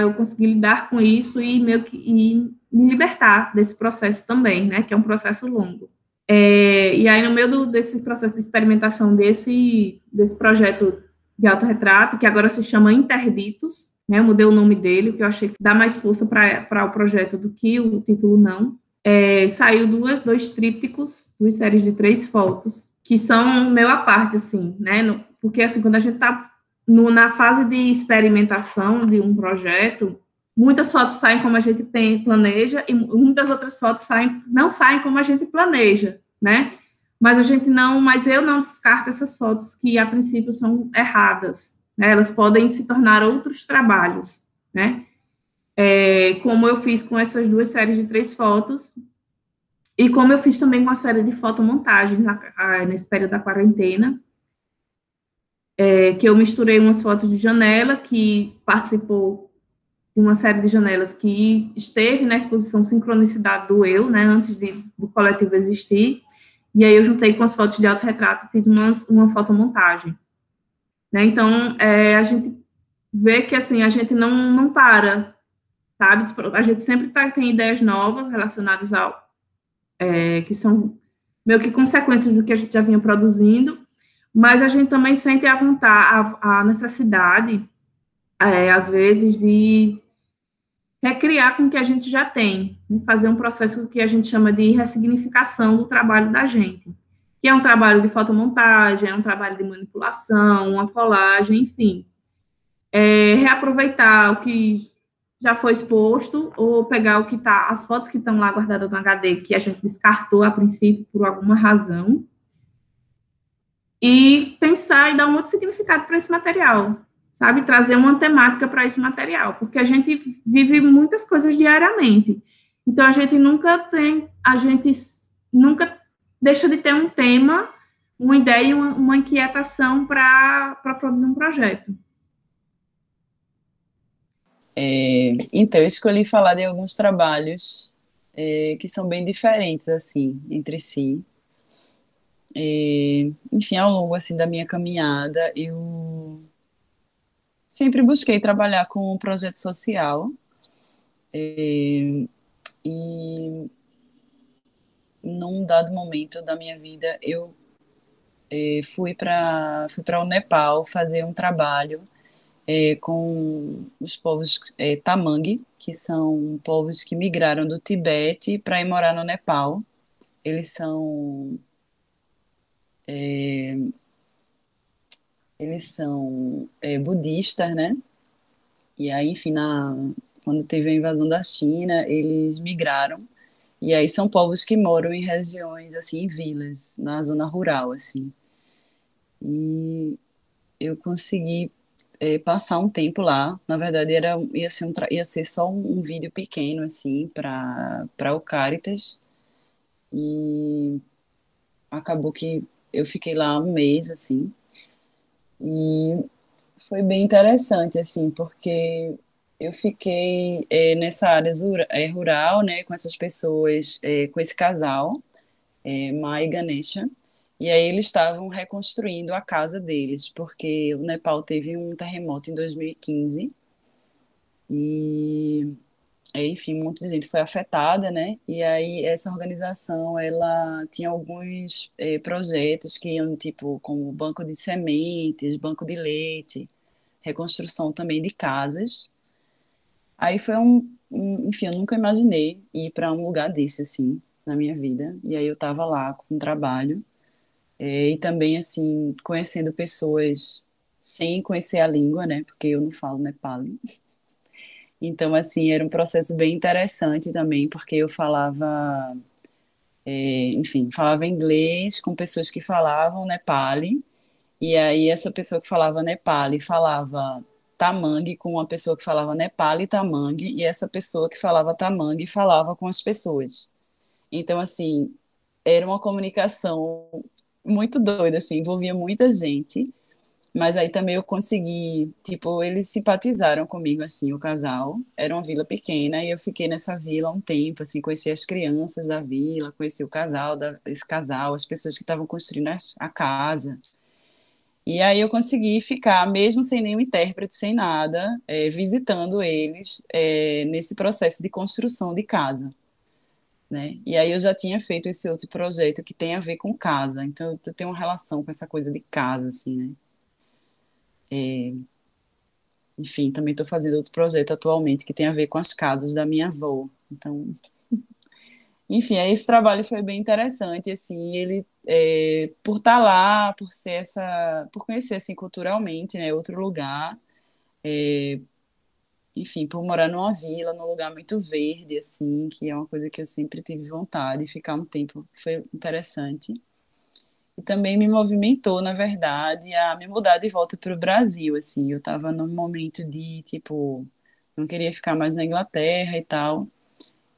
eu conseguir lidar com isso e meio que e me libertar desse processo também, né? Que é um processo longo. É, e aí, no meio do, desse processo de experimentação desse, desse projeto de autorretrato, que agora se chama Interditos, né? Eu mudei o nome dele, porque eu achei que dá mais força para o projeto do que o título não. É, saiu duas, dois trípticos, duas séries de três fotos, que são meu à parte, assim, né? No, porque, assim, quando a gente está na fase de experimentação de um projeto, muitas fotos saem como a gente tem, planeja e muitas outras fotos saem, não saem como a gente planeja, né? Mas a gente não, mas eu não descarto essas fotos que a princípio são erradas, né? Elas podem se tornar outros trabalhos, né? É, como eu fiz com essas duas séries de três fotos e como eu fiz também com a série de fotomontagens na, nesse período da quarentena, é, que eu misturei umas fotos de janela que participou uma série de janelas que esteve na exposição Sincronicidade do Eu, né, antes de, do coletivo existir, e aí eu juntei com as fotos de autorretrato, fiz uma, uma fotomontagem. Né? Então, é, a gente vê que, assim, a gente não, não para, sabe? A gente sempre tá, tem ideias novas relacionadas ao... É, que são meio que consequências do que a gente já vinha produzindo, mas a gente também sente a vontade, a, a necessidade, é, às vezes, de recriar com o que a gente já tem, né? fazer um processo que a gente chama de ressignificação do trabalho da gente, que é um trabalho de fotomontagem, é um trabalho de manipulação, uma colagem, enfim. É, reaproveitar o que já foi exposto, ou pegar o que está, as fotos que estão lá guardadas no HD, que a gente descartou a princípio por alguma razão, e pensar e dar um outro significado para esse material sabe? Trazer uma temática para esse material, porque a gente vive muitas coisas diariamente. Então a gente nunca tem, a gente nunca deixa de ter um tema, uma ideia, uma, uma inquietação para produzir um projeto. É, então, eu escolhi falar de alguns trabalhos é, que são bem diferentes, assim, entre si. É, enfim, ao longo, assim, da minha caminhada, eu sempre busquei trabalhar com um projeto social é, e num dado momento da minha vida eu é, fui para fui para o Nepal fazer um trabalho é, com os povos é, Tamang, que são povos que migraram do Tibete para ir morar no Nepal. Eles são eles são é, budistas, né? E aí, enfim, na, quando teve a invasão da China, eles migraram. E aí são povos que moram em regiões, assim, em vilas, na zona rural, assim. E eu consegui é, passar um tempo lá. Na verdade, era, ia, ser um, ia ser só um, um vídeo pequeno, assim, para o Caritas. E acabou que eu fiquei lá um mês, assim. E foi bem interessante, assim, porque eu fiquei é, nessa área é, rural, né, com essas pessoas, é, com esse casal, é, Mai e Ganesha, e aí eles estavam reconstruindo a casa deles, porque o Nepal teve um terremoto em 2015, e enfim, um monte de gente foi afetada, né? E aí essa organização, ela tinha alguns é, projetos que iam, tipo, como banco de sementes, banco de leite, reconstrução também de casas. Aí foi um, um enfim, eu nunca imaginei ir para um lugar desse, assim, na minha vida. E aí eu estava lá com um trabalho, é, e também, assim, conhecendo pessoas sem conhecer a língua, né? Porque eu não falo nepali. (laughs) Então, assim, era um processo bem interessante também, porque eu falava, é, enfim, falava inglês com pessoas que falavam Nepali, e aí essa pessoa que falava Nepali falava Tamangue com uma pessoa que falava Nepali Tamangue, e essa pessoa que falava Tamangue falava com as pessoas. Então, assim, era uma comunicação muito doida, assim, envolvia muita gente, mas aí também eu consegui, tipo, eles simpatizaram comigo, assim, o casal. Era uma vila pequena e eu fiquei nessa vila um tempo, assim, conheci as crianças da vila, conheci o casal, da, esse casal, as pessoas que estavam construindo a, casa. E aí eu consegui ficar, mesmo sem nenhum intérprete, sem nada, é, visitando eles é, nesse processo de construção de casa. Né? E aí eu já tinha feito esse outro projeto que tem a ver com casa, então eu tenho uma relação com essa coisa de casa, assim, né? É, enfim, também estou fazendo outro projeto atualmente que tem a ver com as casas da minha avó. Então, (laughs) enfim, esse trabalho foi bem interessante, assim, ele, é, por estar tá lá, por ser essa, por conhecer, assim, culturalmente, né, outro lugar, é, enfim, por morar numa vila, num lugar muito verde, assim, que é uma coisa que eu sempre tive vontade, ficar um tempo foi interessante e também me movimentou, na verdade, a me mudar de volta para o Brasil, assim, eu estava num momento de, tipo, não queria ficar mais na Inglaterra e tal,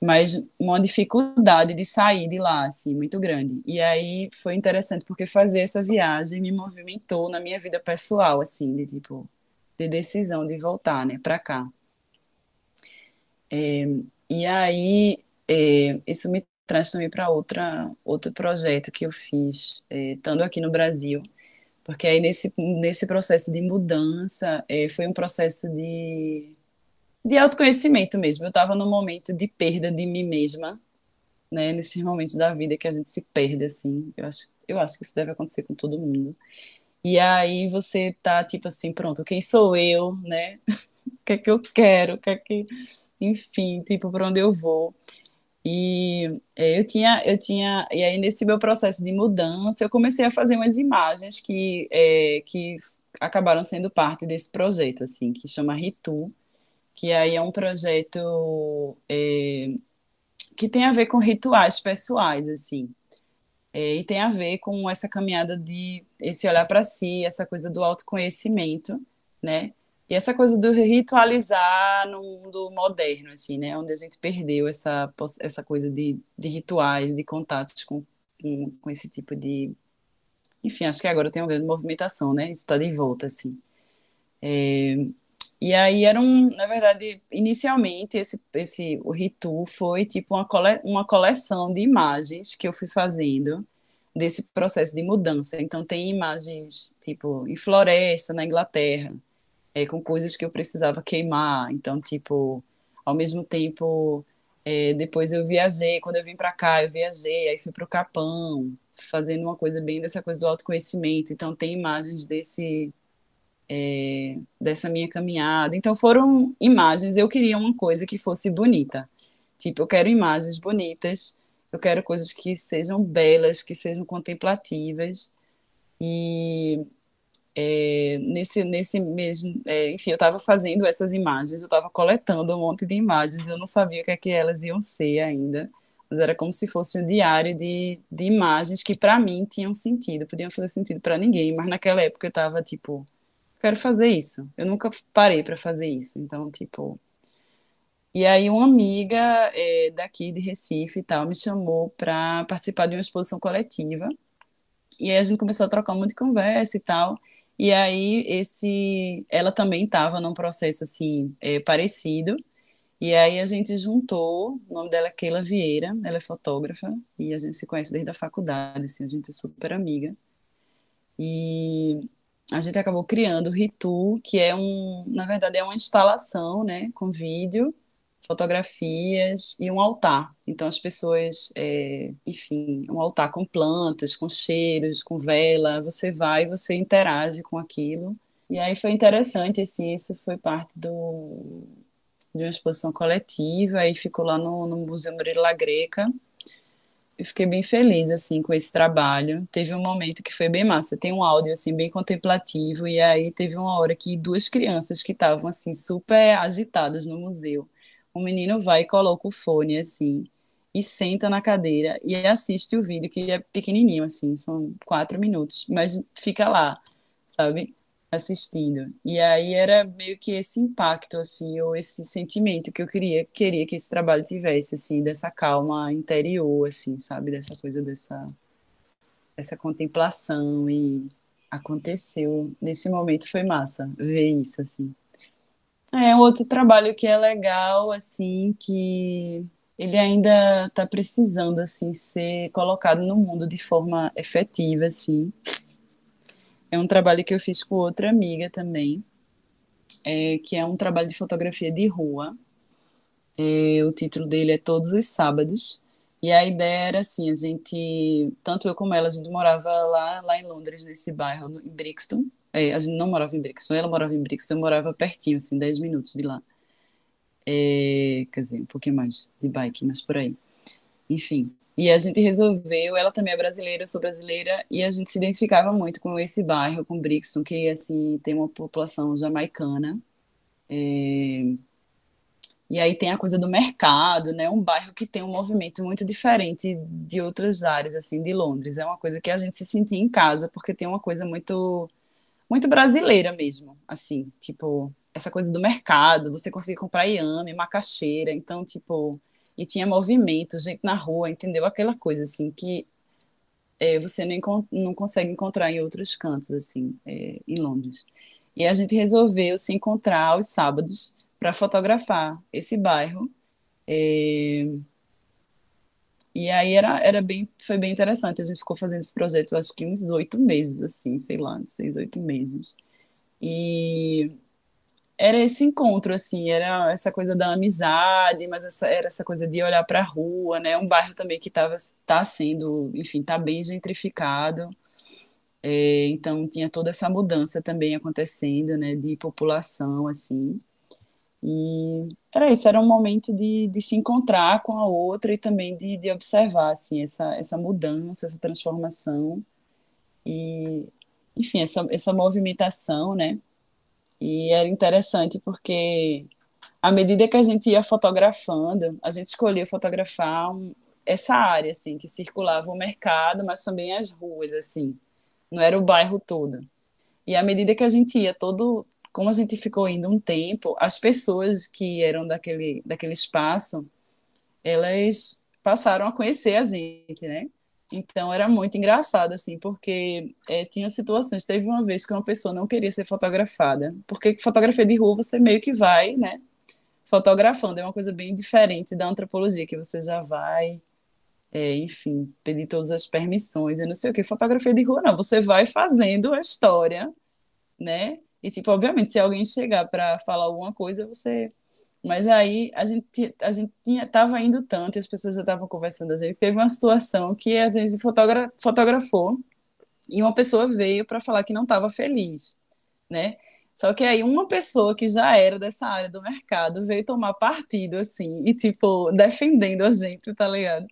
mas uma dificuldade de sair de lá, assim, muito grande. E aí foi interessante, porque fazer essa viagem me movimentou na minha vida pessoal, assim, de, tipo, de decisão de voltar, né, para cá. É, e aí, é, isso me também para outra outro projeto que eu fiz é, estando aqui no Brasil. Porque aí nesse nesse processo de mudança é, foi um processo de de autoconhecimento mesmo. Eu estava num momento de perda de mim mesma né nesses momentos da vida que a gente se perde assim. Eu acho eu acho que isso deve acontecer com todo mundo. E aí você tá tipo assim pronto quem sou eu né? (laughs) O que é que eu quero? O que é que enfim tipo para onde eu vou e é, eu tinha, eu tinha, e aí nesse meu processo de mudança, eu comecei a fazer umas imagens que, é, que acabaram sendo parte desse projeto, assim, que chama Ritu, que aí é um projeto é, que tem a ver com rituais pessoais, assim, é, e tem a ver com essa caminhada de esse olhar para si, essa coisa do autoconhecimento, né? E essa coisa do ritualizar no mundo moderno, assim, né? Onde a gente perdeu essa, essa coisa de, de rituais, de contatos com, com, com esse tipo de. Enfim, acho que agora tem uma grande movimentação, né? Isso está de volta, assim. É, e aí era um, na verdade, inicialmente esse, esse o Ritu foi tipo uma, cole, uma coleção de imagens que eu fui fazendo desse processo de mudança. Então tem imagens tipo em floresta na Inglaterra, é, com coisas que eu precisava queimar. Então, tipo, ao mesmo tempo, é, depois eu viajei, quando eu vim para cá, eu viajei, aí fui para o Capão, fazendo uma coisa bem dessa coisa do autoconhecimento. Então, tem imagens desse. É, dessa minha caminhada. Então, foram imagens. Eu queria uma coisa que fosse bonita. Tipo, eu quero imagens bonitas, eu quero coisas que sejam belas, que sejam contemplativas. E é, nesse, nesse mesmo, é, enfim, eu estava fazendo essas imagens, eu estava coletando um monte de imagens, eu não sabia o que é que elas iam ser ainda, mas era como se fosse um diário de, de imagens que para mim tinham sentido, podiam fazer sentido para ninguém, mas naquela época eu estava tipo, quero fazer isso, eu nunca parei para fazer isso, então tipo, e aí uma amiga é, daqui de Recife e tal me chamou para participar de uma exposição coletiva e aí a gente começou a trocar um monte de conversa e tal. E aí esse, ela também estava num processo assim é, parecido. E aí a gente juntou, o nome dela é Keila Vieira, ela é fotógrafa e a gente se conhece desde a faculdade, assim, a gente é super amiga. E a gente acabou criando o Ritu, que é um, na verdade é uma instalação, né, com vídeo fotografias e um altar. Então as pessoas, é, enfim, um altar com plantas, com cheiros, com vela, você vai, você interage com aquilo. E aí foi interessante, assim, isso foi parte do, de uma exposição coletiva, e ficou lá no, no Museu Murilo Greca. Eu fiquei bem feliz, assim, com esse trabalho. Teve um momento que foi bem massa, tem um áudio, assim, bem contemplativo, e aí teve uma hora que duas crianças que estavam, assim, super agitadas no museu, o menino vai e coloca o fone assim e senta na cadeira e assiste o vídeo que é pequenininho assim, são quatro minutos, mas fica lá, sabe, assistindo. E aí era meio que esse impacto assim, ou esse sentimento que eu queria queria que esse trabalho tivesse assim, dessa calma interior assim, sabe, dessa coisa dessa essa contemplação e aconteceu nesse momento foi massa ver isso assim. É outro trabalho que é legal, assim, que ele ainda está precisando, assim, ser colocado no mundo de forma efetiva, assim. É um trabalho que eu fiz com outra amiga também, é, que é um trabalho de fotografia de rua. É, o título dele é Todos os Sábados. E a ideia era assim, a gente, tanto eu como ela, a gente morava lá, lá em Londres, nesse bairro, em Brixton, É, a gente não morava em Brixton, ela morava em Brixton, eu morava pertinho, assim, 10 minutos de lá. É, quer dizer, um pouquinho mais de bike, mas por aí. Enfim. E a gente resolveu, ela também é brasileira, eu sou brasileira, e a gente se identificava muito com esse bairro, com Brixton, que, assim, tem uma população jamaicana. É, e aí tem a coisa do mercado, né? Um bairro que tem um movimento muito diferente de outras áreas, assim, de Londres. É uma coisa que a gente se sentia em casa, porque tem uma coisa muito, muito brasileira mesmo, assim, tipo, essa coisa do mercado, você conseguir comprar iame, macaxeira, então, tipo, e tinha movimento, gente na rua, entendeu? Aquela coisa, assim, que é, você não, não consegue encontrar em outros cantos, assim, é, em Londres. E a gente resolveu se encontrar aos sábados para fotografar esse bairro. É, e aí era, era bem, foi bem interessante. A gente ficou fazendo esse projeto, acho que uns oito meses, assim, sei lá, seis, oito meses. E era esse encontro, assim, era essa coisa da amizade, mas essa, era essa coisa de olhar para a rua, né? Um bairro também que estava tá sendo, enfim, está bem gentrificado. É, então tinha toda essa mudança também acontecendo, né, de população, assim. E era isso, era um momento de, de se encontrar com a outra e também de, de observar, assim, essa, essa mudança, essa transformação. E, enfim, essa, essa movimentação, né? E era interessante porque, à medida que a gente ia fotografando, a gente escolhia fotografar um, essa área, assim, que circulava o mercado, mas também as ruas, assim. Não era o bairro todo. E à medida que a gente ia todo, como a gente ficou indo um tempo, as pessoas que eram daquele, daquele espaço, elas passaram a conhecer a gente, né? Então era muito engraçado, assim, porque é, tinha situações. Teve uma vez que uma pessoa não queria ser fotografada, porque fotografia de rua você meio que vai, né? Fotografando é uma coisa bem diferente da antropologia, que você já vai, é, enfim, pedir todas as permissões, eu não sei o que. Fotografia de rua não, você vai fazendo a história, né? E, tipo, obviamente, se alguém chegar para falar alguma coisa, você mas aí a gente, a gente tinha, tava indo tanto, e as pessoas já estavam conversando, a gente teve uma situação que a gente fotogra fotografou e uma pessoa veio para falar que não estava feliz, né? Só que aí uma pessoa que já era dessa área do mercado veio tomar partido, assim, e tipo, defendendo a gente, tá ligado?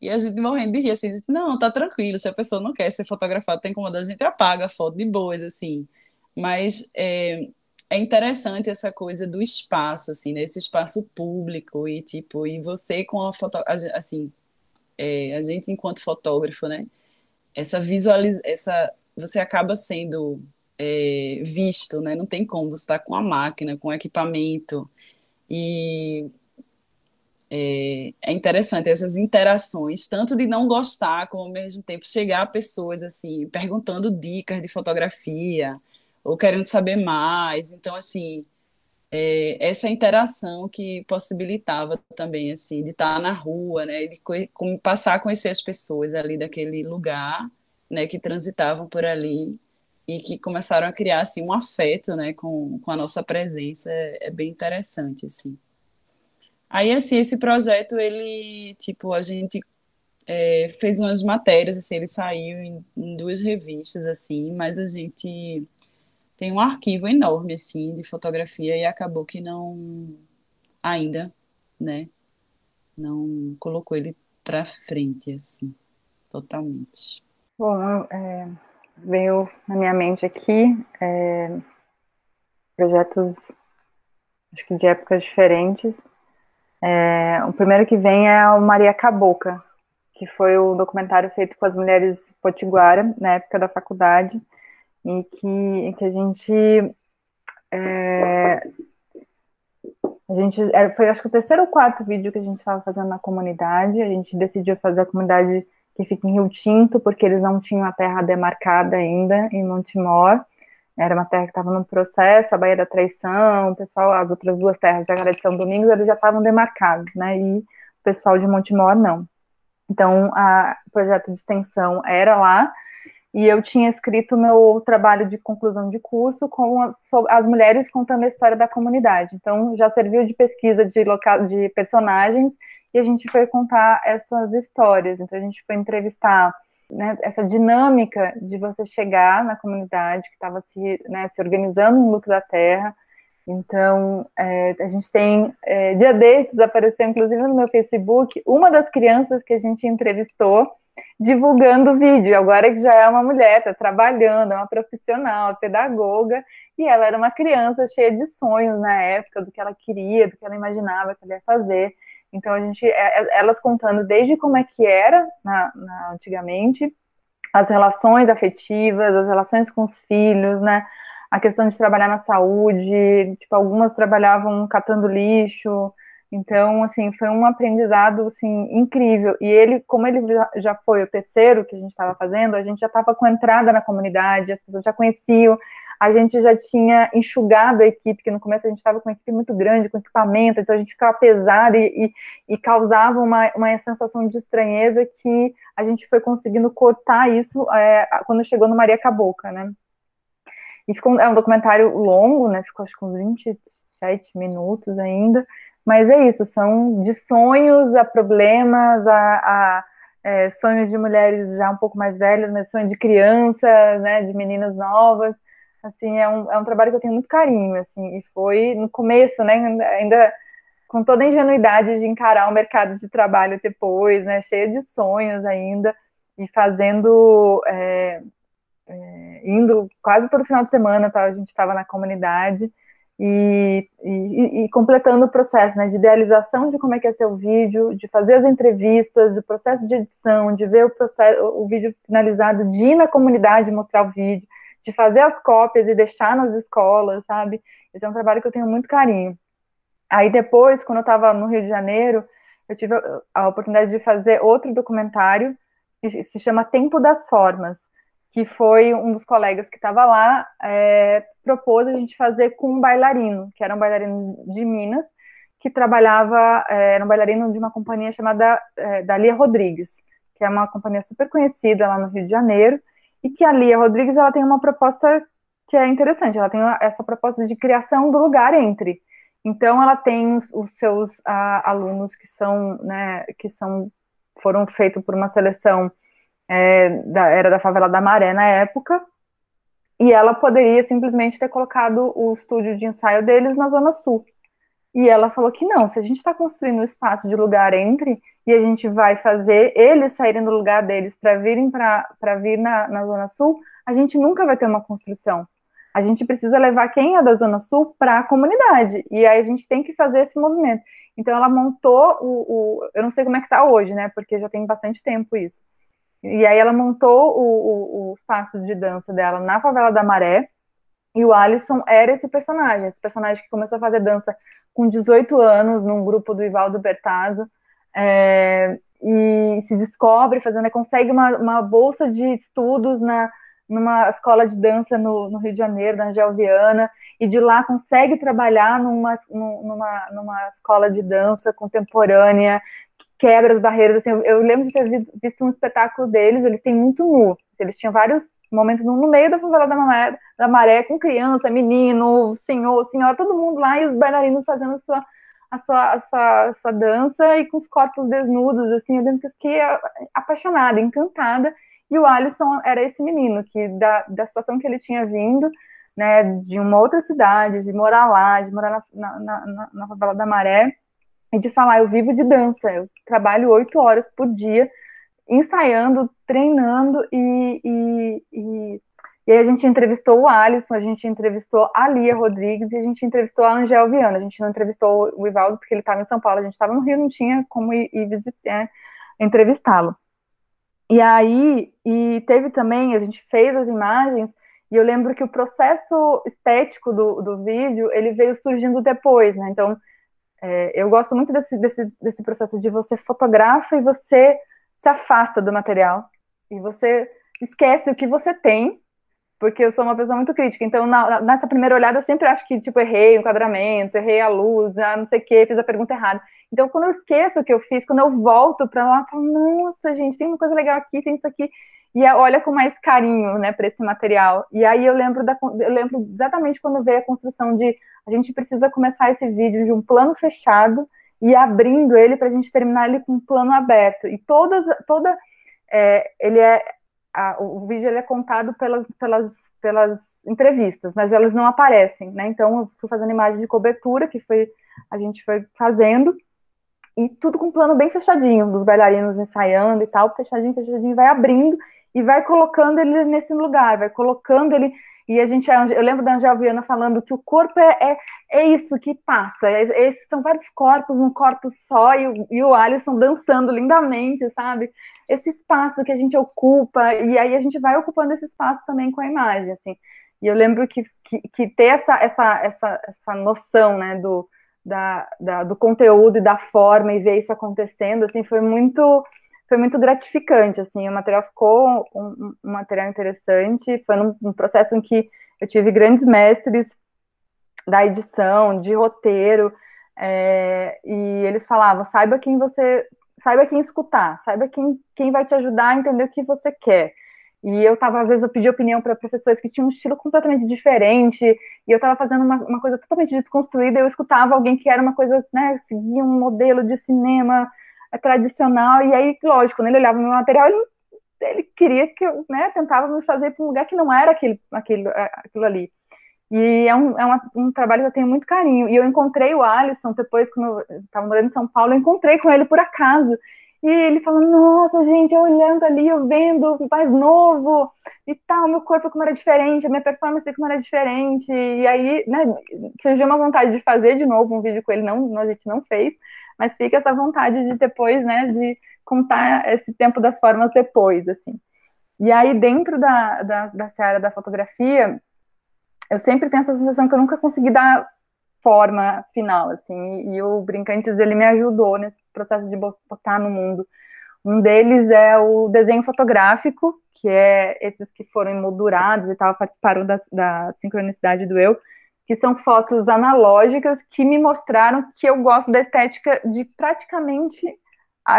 E a gente morrendo de rir, assim, não, tá tranquilo, se a pessoa não quer ser fotografada, tem como a gente apaga a foto de boas, assim. Mas é, é interessante essa coisa do espaço, assim, né? Esse espaço público e tipo, e você com a foto, assim, é, a gente enquanto fotógrafo, né? Essa visualiza, essa, você acaba sendo é, visto, né? Não tem como você estar tá com a máquina, com o equipamento e é, é, interessante essas interações, tanto de não gostar, como ao mesmo tempo chegar a pessoas assim, perguntando dicas de fotografia, ou querendo saber mais. Então, assim, é, essa interação que possibilitava também, assim, de estar na rua, né, de passar a conhecer as pessoas ali daquele lugar, né, que transitavam por ali e que começaram a criar, assim, um afeto, né, com, com a nossa presença, é, é bem interessante, assim. Aí, assim, esse projeto, ele, tipo, a gente é, fez umas matérias, assim, ele saiu em, em duas revistas, assim, mas a gente tem um arquivo enorme, assim, de fotografia e acabou que não, ainda, né, não colocou ele para frente, assim, totalmente. Bom, é, veio na minha mente aqui é, projetos, acho que de épocas diferentes. É, o primeiro que vem é o Maria Caboca, que foi o documentário feito com as mulheres potiguara, na época da faculdade, em que, que a gente é, a gente é, foi acho que o terceiro ou quarto vídeo que a gente estava fazendo na comunidade. A gente decidiu fazer a comunidade que fica em Rio Tinto, porque eles não tinham a terra demarcada ainda em Montemor. Era uma terra que estava no processo, a Baía da Traição, o pessoal, as outras duas terras Jacaré de São Domingos, eles já estavam demarcados, né? E o pessoal de Montemor não. Então, o projeto de extensão era lá, e eu tinha escrito meu trabalho de conclusão de curso com as, as, mulheres contando a história da comunidade. Então, já serviu de pesquisa de, local, de personagens e a gente foi contar essas histórias. Então, a gente foi entrevistar né, essa dinâmica de você chegar na comunidade que estava se, né, se organizando no lucro da terra. Então, é, a gente tem, é, dia desses, apareceu inclusive no meu Facebook, uma das crianças que a gente entrevistou divulgando o vídeo, agora que já é uma mulher, está trabalhando, é uma profissional, é pedagoga, e ela era uma criança cheia de sonhos na época, do que ela queria, do que ela imaginava que ela ia fazer. Então, a gente, é, é, elas contando desde como é que era na, na, antigamente, as relações afetivas, as relações com os filhos, né? A questão de trabalhar na saúde, tipo, algumas trabalhavam catando lixo. Então, assim, foi um aprendizado, assim, incrível. E ele, como ele já foi o terceiro que a gente estava fazendo, a gente já estava com entrada na comunidade, as pessoas já conheciam, a gente já tinha enxugado a equipe, que no começo a gente estava com uma equipe muito grande, com equipamento, então a gente ficava pesado e, e, e, causava uma, uma sensação de estranheza que a gente foi conseguindo cortar isso é, quando chegou no Maria Caboca, né? E ficou, é um documentário longo, né? Ficou acho que uns 27 minutos ainda, mas é isso, são de sonhos a problemas, a, a é, sonhos de mulheres já um pouco mais velhas, mas sonhos de crianças, né, de meninas novas, assim, é um, é um trabalho que eu tenho muito carinho, assim, e foi no começo, né, ainda com toda a ingenuidade de encarar o mercado de trabalho depois, né, cheia de sonhos ainda, e fazendo, é, é, indo quase todo final de semana, tá, a gente estava na comunidade, e, e, e, completando o processo, né, de idealização de como é que é seu vídeo, de fazer as entrevistas, do processo de edição, de ver o, processo, o vídeo finalizado, de ir na comunidade mostrar o vídeo, de fazer as cópias e deixar nas escolas, sabe? Esse é um trabalho que eu tenho muito carinho. Aí depois, quando eu estava no Rio de Janeiro, eu tive a oportunidade de fazer outro documentário que se chama Tempo das Formas, que foi um dos colegas que estava lá é, propôs a gente fazer com um bailarino, que era um bailarino de Minas, que trabalhava, é, era um bailarino de uma companhia chamada é, Dalia Rodrigues, que é uma companhia super conhecida lá no Rio de Janeiro, e que a Lia Rodrigues ela tem uma proposta que é interessante, ela tem essa proposta de criação do lugar entre. Então ela tem os, os seus a, alunos que são, né, que são foram feitos por uma seleção é, da, era da favela da Maré na época, e ela poderia simplesmente ter colocado o estúdio de ensaio deles na Zona Sul. E ela falou que não, se a gente está construindo um espaço de lugar entre e a gente vai fazer eles saírem do lugar deles para virem para vir na, na Zona Sul, a gente nunca vai ter uma construção. A gente precisa levar quem é da Zona Sul para a comunidade. E aí a gente tem que fazer esse movimento. Então ela montou o. o eu não sei como é que está hoje, né? Porque já tem bastante tempo isso. E aí ela montou o, o, o espaço de dança dela na favela da Maré. E o Alisson era esse personagem, esse personagem que começou a fazer dança com 18 anos, num grupo do Ivaldo Bertazzo, é, e se descobre fazendo, consegue uma, uma, bolsa de estudos na, numa escola de dança no, no Rio de Janeiro, na Gelviana, e de lá consegue trabalhar numa, numa, numa escola de dança contemporânea, quebra as barreiras. Assim, eu, lembro de ter visto um espetáculo deles, eles têm muito nu, eles tinham vários momentos no, no meio da favela da maré, da maré, com criança, menino, senhor, senhora, todo mundo lá e os bailarinos fazendo a sua, a sua, a sua, a sua dança e com os corpos desnudos, assim, eu lembro que eu fiquei apaixonada, encantada, e o Alisson era esse menino, que da, da situação que ele tinha vindo, né, de uma outra cidade, de morar lá, de morar na, na, na, na favela da Maré, de falar, eu vivo de dança, eu trabalho oito horas por dia, ensaiando, treinando e, e, e, e, aí a gente entrevistou o Alisson, a gente entrevistou a Lia Rodrigues e a gente entrevistou a Angel Viana. A gente não entrevistou o Ivaldo porque ele estava em São Paulo, a gente estava no Rio, não tinha como ir, ir é, entrevistá-lo. E aí, e teve também, a gente fez as imagens, e eu lembro que o processo estético do, do vídeo, ele veio surgindo depois, né? Então, é, eu gosto muito desse, desse, desse processo de você fotografa e você se afasta do material e você esquece o que você tem, porque eu sou uma pessoa muito crítica. Então, na, nessa primeira olhada, eu sempre acho que, tipo, errei o enquadramento, errei a luz, já não sei o quê, fiz a pergunta errada. Então, quando eu esqueço o que eu fiz, quando eu volto para lá, eu falo, nossa, gente, tem uma coisa legal aqui, tem isso aqui. E olha com mais carinho, né, para esse material. E aí eu lembro, da, eu lembro exatamente quando veio a construção de a gente precisa começar esse vídeo de um plano fechado e abrindo ele para a gente terminar ele com um plano aberto. E todas, toda, é, ele é a, o vídeo ele é contado pelas, pelas, pelas entrevistas, mas elas não aparecem, né? Então eu fui fazendo imagem de cobertura, que foi a gente foi fazendo, e tudo com um plano bem fechadinho, dos bailarinos ensaiando e tal, fechadinho, fechadinho, vai abrindo e vai colocando ele nesse lugar, vai colocando ele. E a gente, eu lembro da Angel Viana falando que o corpo é, é, é isso que passa, é, esses são vários corpos, um corpo só, e o, e o Alisson dançando lindamente, sabe? Esse espaço que a gente ocupa, e aí a gente vai ocupando esse espaço também com a imagem, assim. E eu lembro que, que, que ter essa, essa, essa, essa noção, né, do, da, da, do conteúdo e da forma e ver isso acontecendo, assim, foi muito foi muito gratificante, assim, o material ficou um, um material interessante, foi num, um processo em que eu tive grandes mestres da edição, de roteiro, é, e eles falavam, saiba quem você, saiba quem escutar, saiba quem, quem vai te ajudar a entender o que você quer, e eu estava, às vezes, eu pedi opinião para professores que tinham um estilo completamente diferente, e eu estava fazendo uma, uma, coisa totalmente desconstruída, eu escutava alguém que era uma coisa, né, seguia um modelo de cinema tradicional, e aí, lógico, quando ele olhava meu material, ele, ele queria que eu, né, tentava me fazer para um lugar que não era aquele, aquele, é, aquilo ali. E é, um, é uma, um trabalho que eu tenho muito carinho. E eu encontrei o Alisson depois, quando eu estava morando em São Paulo, eu encontrei com ele por acaso. E ele falando, nossa, gente, eu olhando ali, eu vendo mais novo e tal, meu corpo como era diferente, a minha performance como era diferente. E aí, né, surgiu uma vontade de fazer de novo um vídeo com ele, não, a gente não fez, mas fica essa vontade de depois, né, de contar esse tempo das formas depois, assim. E aí, dentro da, da, da seara da fotografia, eu sempre tenho essa sensação que eu nunca consegui dar forma final, assim, e o Brincantes, ele me ajudou nesse processo de botar no mundo. Um deles é o desenho fotográfico, que é esses que foram emoldurados e tal, participaram da, da sincronicidade do eu, que são fotos analógicas que me mostraram que eu gosto da estética de praticamente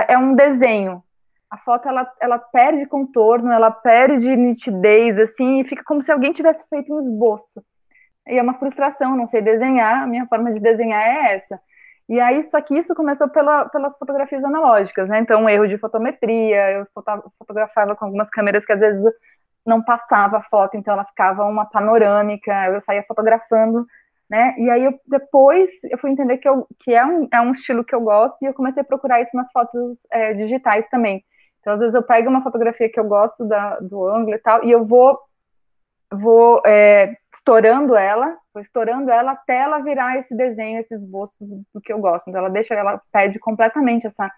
é um desenho. A foto ela, ela perde contorno, ela perde nitidez, assim, e fica como se alguém tivesse feito um esboço e é uma frustração, não sei desenhar, a minha forma de desenhar é essa. E aí, só que isso começou pela, pelas fotografias analógicas, né? Então, erro de fotometria, eu fotografava com algumas câmeras que às vezes não passava a foto, então ela ficava uma panorâmica, eu saía fotografando, né? E aí, eu, depois, eu fui entender que, eu, que é, um, é um estilo que eu gosto, e eu comecei a procurar isso nas fotos é, digitais também. Então, às vezes, eu pego uma fotografia que eu gosto da, do ângulo e tal, e eu vou vou é, estourando ela, vou estourando ela até ela virar esse desenho, esse esboço do que eu gosto. Então ela deixa, ela perde completamente essa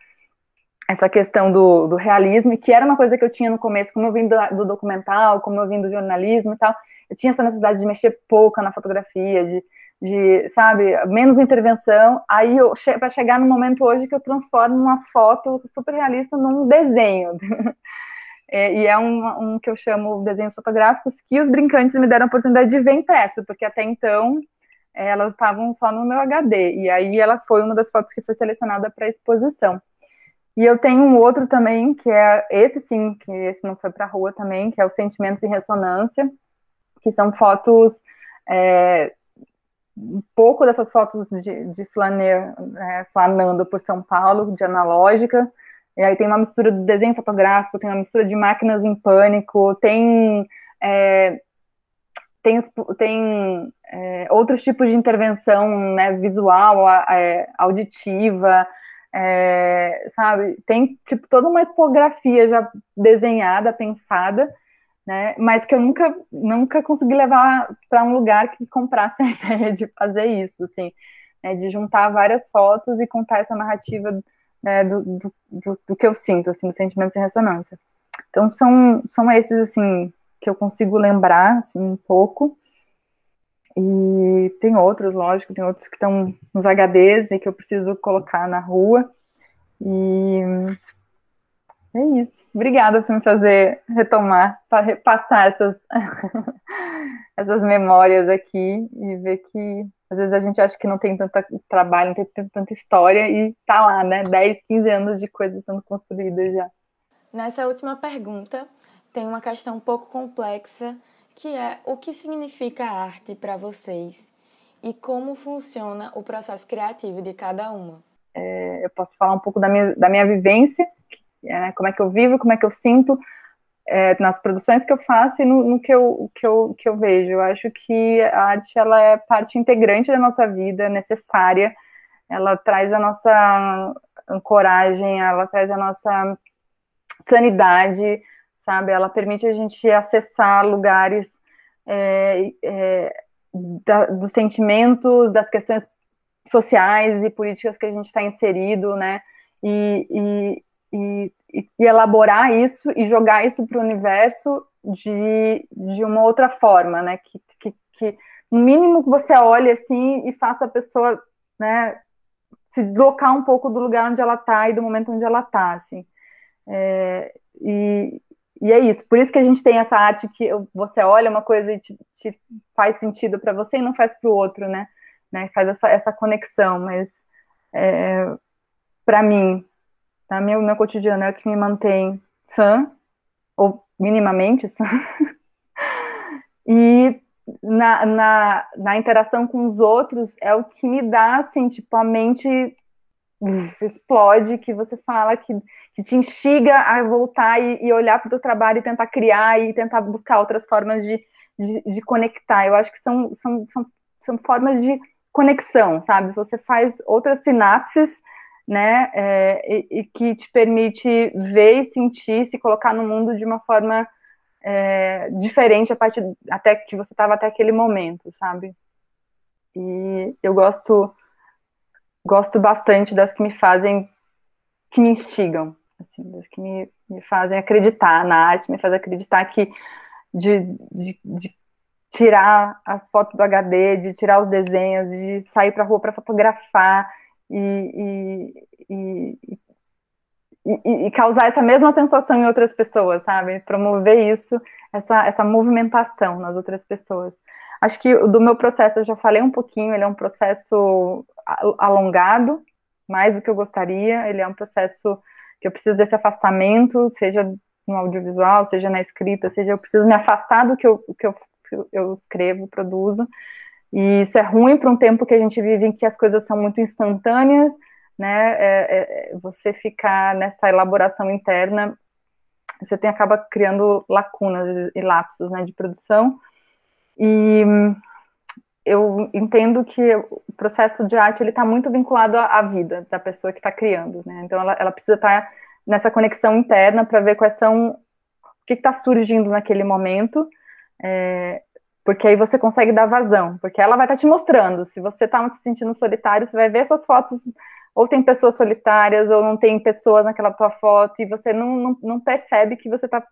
essa questão do, do realismo, que era uma coisa que eu tinha no começo, como eu vim do, do documental, como eu vim do jornalismo e tal, eu tinha essa necessidade de mexer pouco na fotografia, de, de sabe, menos intervenção, aí eu, para chegar no momento hoje que eu transformo uma foto super realista num desenho, (laughs) É, e é um, um, que eu chamo desenhos fotográficos que os brincantes me deram a oportunidade de ver impresso, porque até então é, elas estavam só no meu HD. E aí ela foi uma das fotos que foi selecionada para exposição. E eu tenho um outro também, que é esse sim, que esse não foi para a rua também, que é o Sentimentos em Ressonância, que são fotos. É, um pouco dessas fotos de, de flaner, é, flanando por São Paulo, de analógica, e aí tem uma mistura do desenho fotográfico, tem uma mistura de máquinas em pânico, tem é, tem, tem é, outros tipos de intervenção né, visual, é, auditiva, é, sabe? Tem tipo toda uma expografia já desenhada, pensada, né? Mas que eu nunca nunca consegui levar para um lugar que comprasse (laughs) a ideia de fazer isso, assim, né, de juntar várias fotos e contar essa narrativa né, do, do, do, do, que eu sinto, assim, dos sentimentos em ressonância. Então, são, são esses, assim, que eu consigo lembrar, assim, um pouco. E tem outros, lógico, tem outros que estão nos HDs e que eu preciso colocar na rua. E é isso. Obrigada por me fazer retomar, para repassar essas, (laughs) essas memórias aqui e ver que às vezes a gente acha que não tem tanto trabalho, não tem tanta história e tá lá, né? 10, 15 anos de coisas sendo construídas já. Nessa última pergunta, tem uma questão um pouco complexa, que é o que significa arte para vocês e como funciona o processo criativo de cada uma. É, eu posso falar um pouco da minha, da minha vivência, é, como é que eu vivo, como é que eu sinto. é, nas produções que eu faço e no, no, que, eu, que, eu, que eu vejo. Eu acho que a arte ela é parte integrante da nossa vida, necessária. Ela traz a nossa ancoragem, ela traz a nossa sanidade, sabe? Ela permite a gente acessar lugares é, é, da, dos sentimentos, das questões sociais e políticas que a gente está inserido, né? E, e, e, e, elaborar isso e jogar isso para o universo de, de uma outra forma, né? Que, que, que no mínimo que você olhe assim e faça a pessoa, né? Se deslocar um pouco do lugar onde ela está e do momento onde ela está, assim. É, e, e é isso, por isso que a gente tem essa arte que você olha uma coisa e te, te faz sentido para você e não faz para o outro, né? né? Faz essa, essa conexão, mas é, para mim, tá? meu, meu cotidiano é o que me mantém sã, ou minimamente sã, (laughs) e na, na, na interação com os outros é o que me dá, assim, tipo, a mente (laughs) explode, que você fala que, que te instiga a voltar e, e olhar para o teu trabalho e tentar criar e tentar buscar outras formas de, de, de, conectar. Eu acho que são, são, são, são formas de conexão, sabe? Você faz outras sinapses, né, é, e, e, que te permite ver e sentir, se colocar no mundo de uma forma é, diferente a partir até que você estava até aquele momento, sabe? E eu gosto gosto bastante das que me fazem, que me instigam, assim, das que me, me fazem acreditar na arte, me fazem acreditar que de, de, de tirar as fotos do HD, de tirar os desenhos, de sair para a rua para fotografar e, e, e, e, causar essa mesma sensação em outras pessoas, sabe? Promover isso, essa, essa movimentação nas outras pessoas. Acho que do meu processo eu já falei um pouquinho, ele é um processo alongado, mais do que eu gostaria, ele é um processo que eu preciso desse afastamento, seja no audiovisual, seja na escrita, seja eu preciso me afastar do que eu, que eu, eu escrevo, produzo, e isso é ruim para um tempo que a gente vive em que as coisas são muito instantâneas, né, é, é, você ficar nessa elaboração interna, você tem, acaba criando lacunas e lapsos, né, de produção, e eu entendo que o processo de arte ele está muito vinculado à, vida da pessoa que está criando, né? Então ela, ela precisa estar tá nessa conexão interna para ver quais são o que está surgindo naquele momento, é, porque aí você consegue dar vazão, porque ela vai estar tá te mostrando. Se você está se sentindo solitário, você vai ver essas fotos ou tem pessoas solitárias ou não tem pessoas naquela tua foto e você não, não, não percebe que você está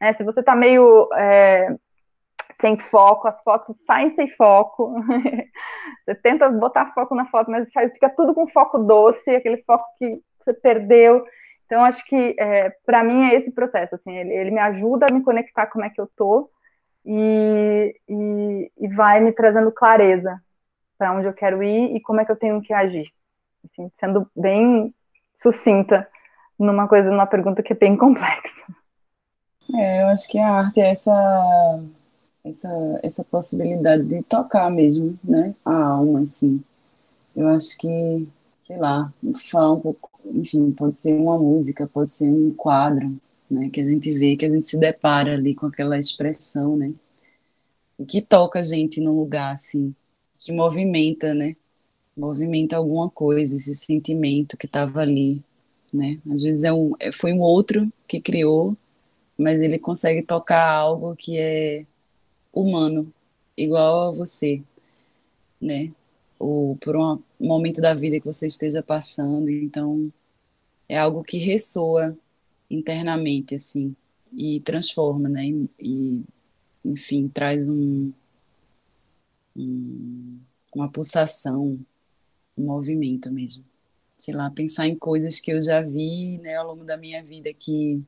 né, se você está meio é, sem foco, as fotos saem sem foco. (laughs) você tenta botar foco na foto, mas fica tudo com foco doce, aquele foco que você perdeu. Então, acho que é, para mim é esse processo. Assim, ele, ele, me ajuda a me conectar como é que eu tô e, e, e vai me trazendo clareza para onde eu quero ir e como é que eu tenho que agir. Assim, sendo bem sucinta numa coisa, numa pergunta que é bem (laughs) complexa. É, eu acho que a arte é essa essa, essa possibilidade de tocar mesmo, né, a alma, assim. Eu acho que, sei lá, falar um pouco, enfim, pode ser uma música, pode ser um quadro, né, que a gente vê, que a gente se depara ali com aquela expressão, né, e que toca a gente num lugar, assim, que movimenta, né, movimenta alguma coisa, esse sentimento que estava ali, né, às vezes é um, é, foi um outro que criou, mas ele consegue tocar algo que é humano, igual a você, né? Ou por um momento da vida que você esteja passando, então é algo que ressoa internamente, assim, e transforma, né? E, enfim, traz um, um, uma pulsação, um movimento mesmo. Sei lá, pensar em coisas que eu já vi, né, ao longo da minha vida que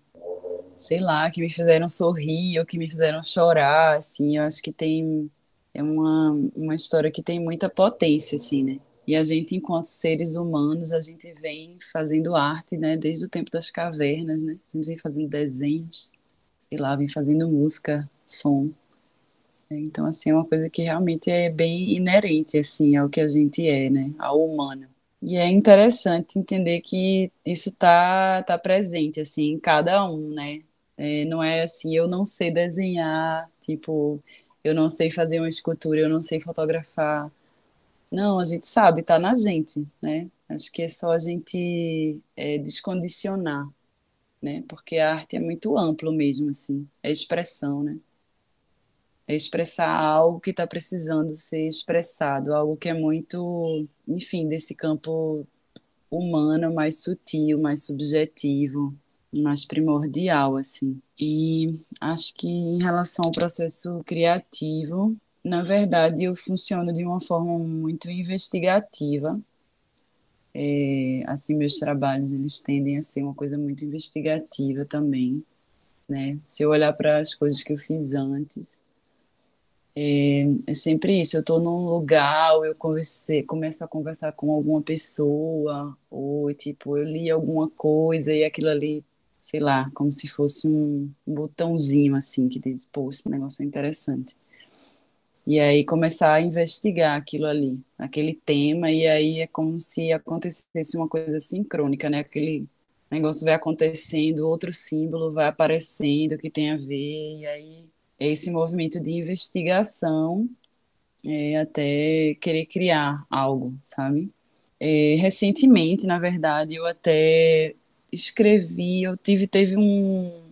sei lá, que me fizeram sorrir ou que me fizeram chorar, assim, eu acho que tem é uma, uma história que tem muita potência, assim, né? E a gente, enquanto seres humanos, a gente vem fazendo arte, né, desde o tempo das cavernas, né? A gente vem fazendo desenhos, sei lá, vem fazendo música, som. Então, assim, é uma coisa que realmente é bem inerente, assim, ao que a gente é, né? Ao humano. E é interessante entender que isso tá, tá presente, assim, em cada um, né? É, não é assim, eu não sei desenhar, tipo, eu não sei fazer uma escultura, eu não sei fotografar. Não, a gente sabe, tá na gente, né? Acho que é só a gente é, descondicionar, né? Porque a arte é muito amplo mesmo, assim, é expressão, né? É expressar algo que está precisando ser expressado, algo que é muito, enfim, desse campo humano, mais sutil, mais subjetivo, mais primordial, assim. E acho que em relação ao processo criativo, na verdade, eu funciono de uma forma muito investigativa. É, assim, meus trabalhos eles tendem a ser uma coisa muito investigativa também, né? Se eu olhar para as coisas que eu fiz antes, é, é sempre isso. Eu estou num lugar, eu começo a conversar com alguma pessoa, ou tipo, eu li alguma coisa e aquilo ali, sei lá, como se fosse um, botãozinho assim que diz, pô, esse negócio é interessante. E aí começar a investigar aquilo ali, aquele tema, e aí é como se acontecesse uma coisa sincrônica, né? Aquele negócio vai acontecendo, outro símbolo vai aparecendo que tem a ver, e aí esse movimento de investigação é, até querer criar algo, sabe? É, recentemente, na verdade, eu até escrevi, eu tive, teve um,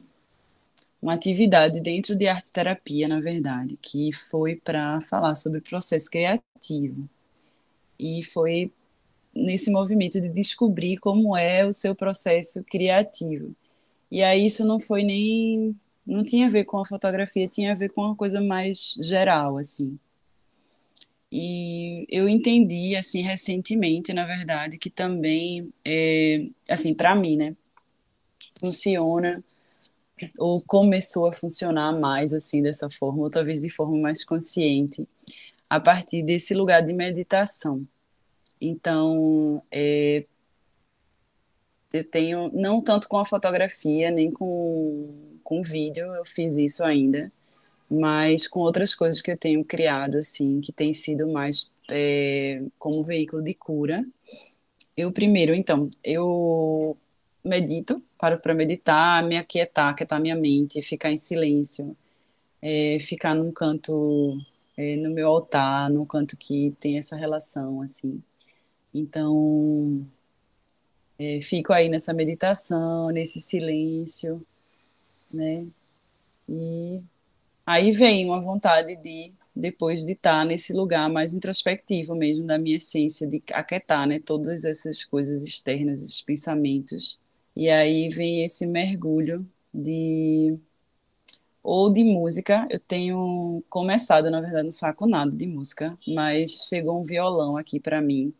uma atividade dentro de arte terapia, na verdade, que foi para falar sobre processo criativo. E foi nesse movimento de descobrir como é o seu processo criativo. E aí isso não foi nem não tinha a ver com a fotografia, tinha a ver com uma coisa mais geral, assim. E eu entendi, assim, recentemente, na verdade, que também, é, assim, para mim, né, funciona ou começou a funcionar mais, assim, dessa forma, ou talvez de forma mais consciente, a partir desse lugar de meditação. Então, é, eu tenho, não tanto com a fotografia, nem com com vídeo, eu fiz isso ainda, mas com outras coisas que eu tenho criado, assim, que tem sido mais é, como veículo de cura. Eu primeiro, então, eu medito, paro para meditar, me aquietar, aquietar minha mente, ficar em silêncio, é, ficar num canto, é, no meu altar, num canto que tem essa relação, assim. Então, é, fico aí nessa meditação, nesse silêncio, né? E aí vem uma vontade de depois de estar nesse lugar mais introspectivo mesmo da minha essência de aquietar, né, todas essas coisas externas, esses pensamentos. E aí vem esse mergulho de ou de música. Eu tenho começado, na verdade, não saco nada de música, mas chegou um violão aqui para mim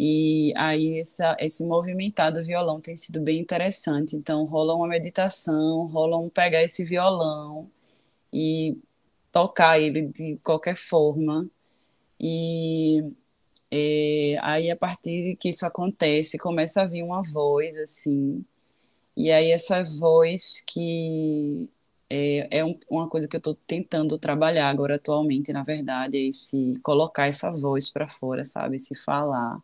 e aí essa, esse movimentar do violão tem sido bem interessante. Então rola uma meditação, rola um pegar esse violão e tocar ele de qualquer forma. E é, aí a partir que isso acontece, começa a vir uma voz assim. E aí essa voz que é, é um, uma coisa que eu estou tentando trabalhar agora atualmente, na verdade, é esse colocar essa voz para fora, sabe? Esse falar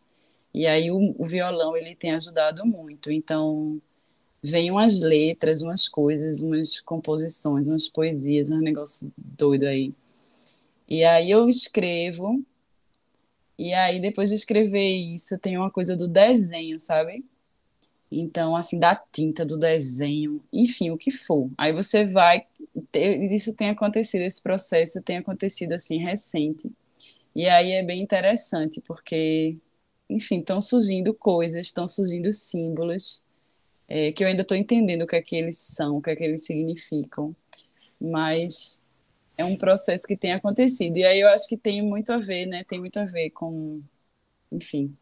e aí o, o violão ele tem ajudado muito. Então vem umas letras, umas coisas, umas composições, umas poesias, um negócio doido aí. E aí eu escrevo, e aí depois de escrever isso, tem uma coisa do desenho, sabe? Então, assim, da tinta, do desenho, enfim, o que for. Aí você vai. Isso tem acontecido, esse processo tem acontecido assim recente. E aí é bem interessante, porque enfim, estão surgindo coisas, estão surgindo símbolos é, que eu ainda estou entendendo o que é que eles são, o que é que eles significam, mas é um processo que tem acontecido. E aí eu acho que tem muito a ver, né? Tem muito a ver com, enfim,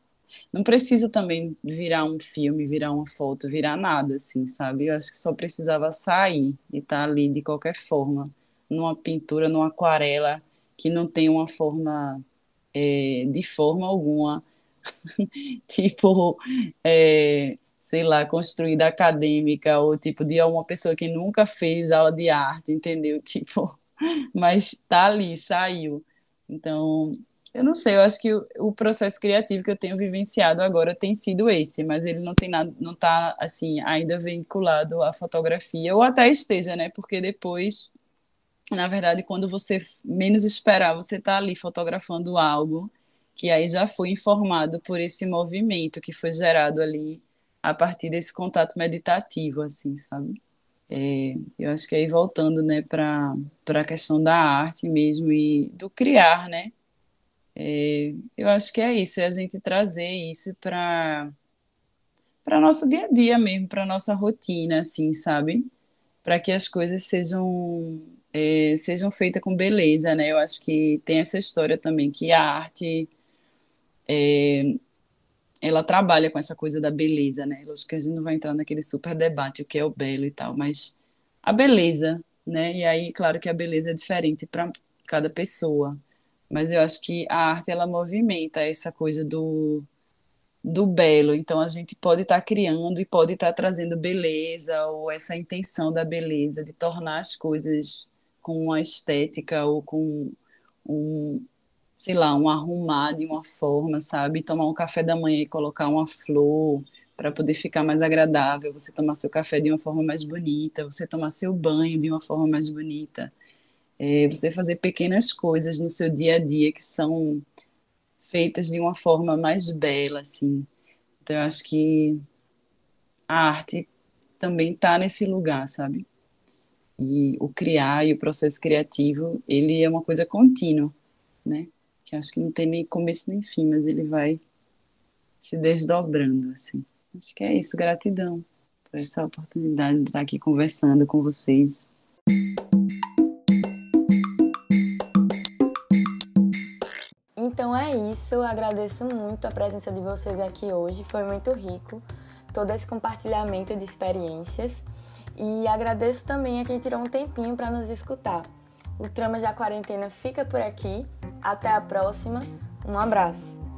não precisa também virar um filme, virar uma foto, virar nada, assim, sabe? Eu acho que só precisava sair e estar tá ali de qualquer forma, numa pintura, numa aquarela que não tem uma forma, é, de forma alguma, (laughs) tipo, é, sei lá, construída acadêmica, ou tipo, de uma pessoa que nunca fez aula de arte, entendeu? (laughs) Tipo, mas tá ali, saiu. Então, eu não sei, eu acho que o, o, processo criativo que eu tenho vivenciado agora tem sido esse, mas ele não tem nada, não está assim ainda vinculado à fotografia ou até esteja, né? Porque depois, na verdade, quando você menos esperar, você está ali fotografando algo que aí já foi informado por esse movimento que foi gerado ali a partir desse contato meditativo, assim, sabe? É, eu acho que aí voltando, né, para a questão da arte mesmo e do criar, né? É, eu acho que é isso, é a gente trazer isso para para nosso dia a dia mesmo, para nossa rotina, assim, sabe? Para que as coisas sejam é, sejam feitas com beleza, né? Eu acho que tem essa história também que a arte é, ela trabalha com essa coisa da beleza, né? Lógico que a gente não vai entrar naquele super debate o que é o belo e tal, mas a beleza, né? E aí, claro que a beleza é diferente para cada pessoa mas eu acho que a arte ela movimenta essa coisa do do belo. Então a gente pode estar tá criando e pode estar tá trazendo beleza ou essa intenção da beleza de tornar as coisas com uma estética ou com um, sei lá, um arrumar de uma forma, sabe? Tomar um café da manhã e colocar uma flor para poder ficar mais agradável, você tomar seu café de uma forma mais bonita, você tomar seu banho de uma forma mais bonita é, você fazer pequenas coisas no seu dia a dia que são feitas de uma forma mais bela, assim. Então, eu acho que a arte também está nesse lugar, sabe? E o criar e o processo criativo, ele é uma coisa contínua, né? Que acho que não tem nem começo nem fim, mas ele vai se desdobrando, assim. Acho que é isso, gratidão por essa oportunidade de estar aqui conversando com vocês. Então é isso, agradeço muito a presença de vocês aqui hoje, foi muito rico todo esse compartilhamento de experiências e agradeço também a quem tirou um tempinho para nos escutar. O Trama da Quarentena fica por aqui, até a próxima, um abraço!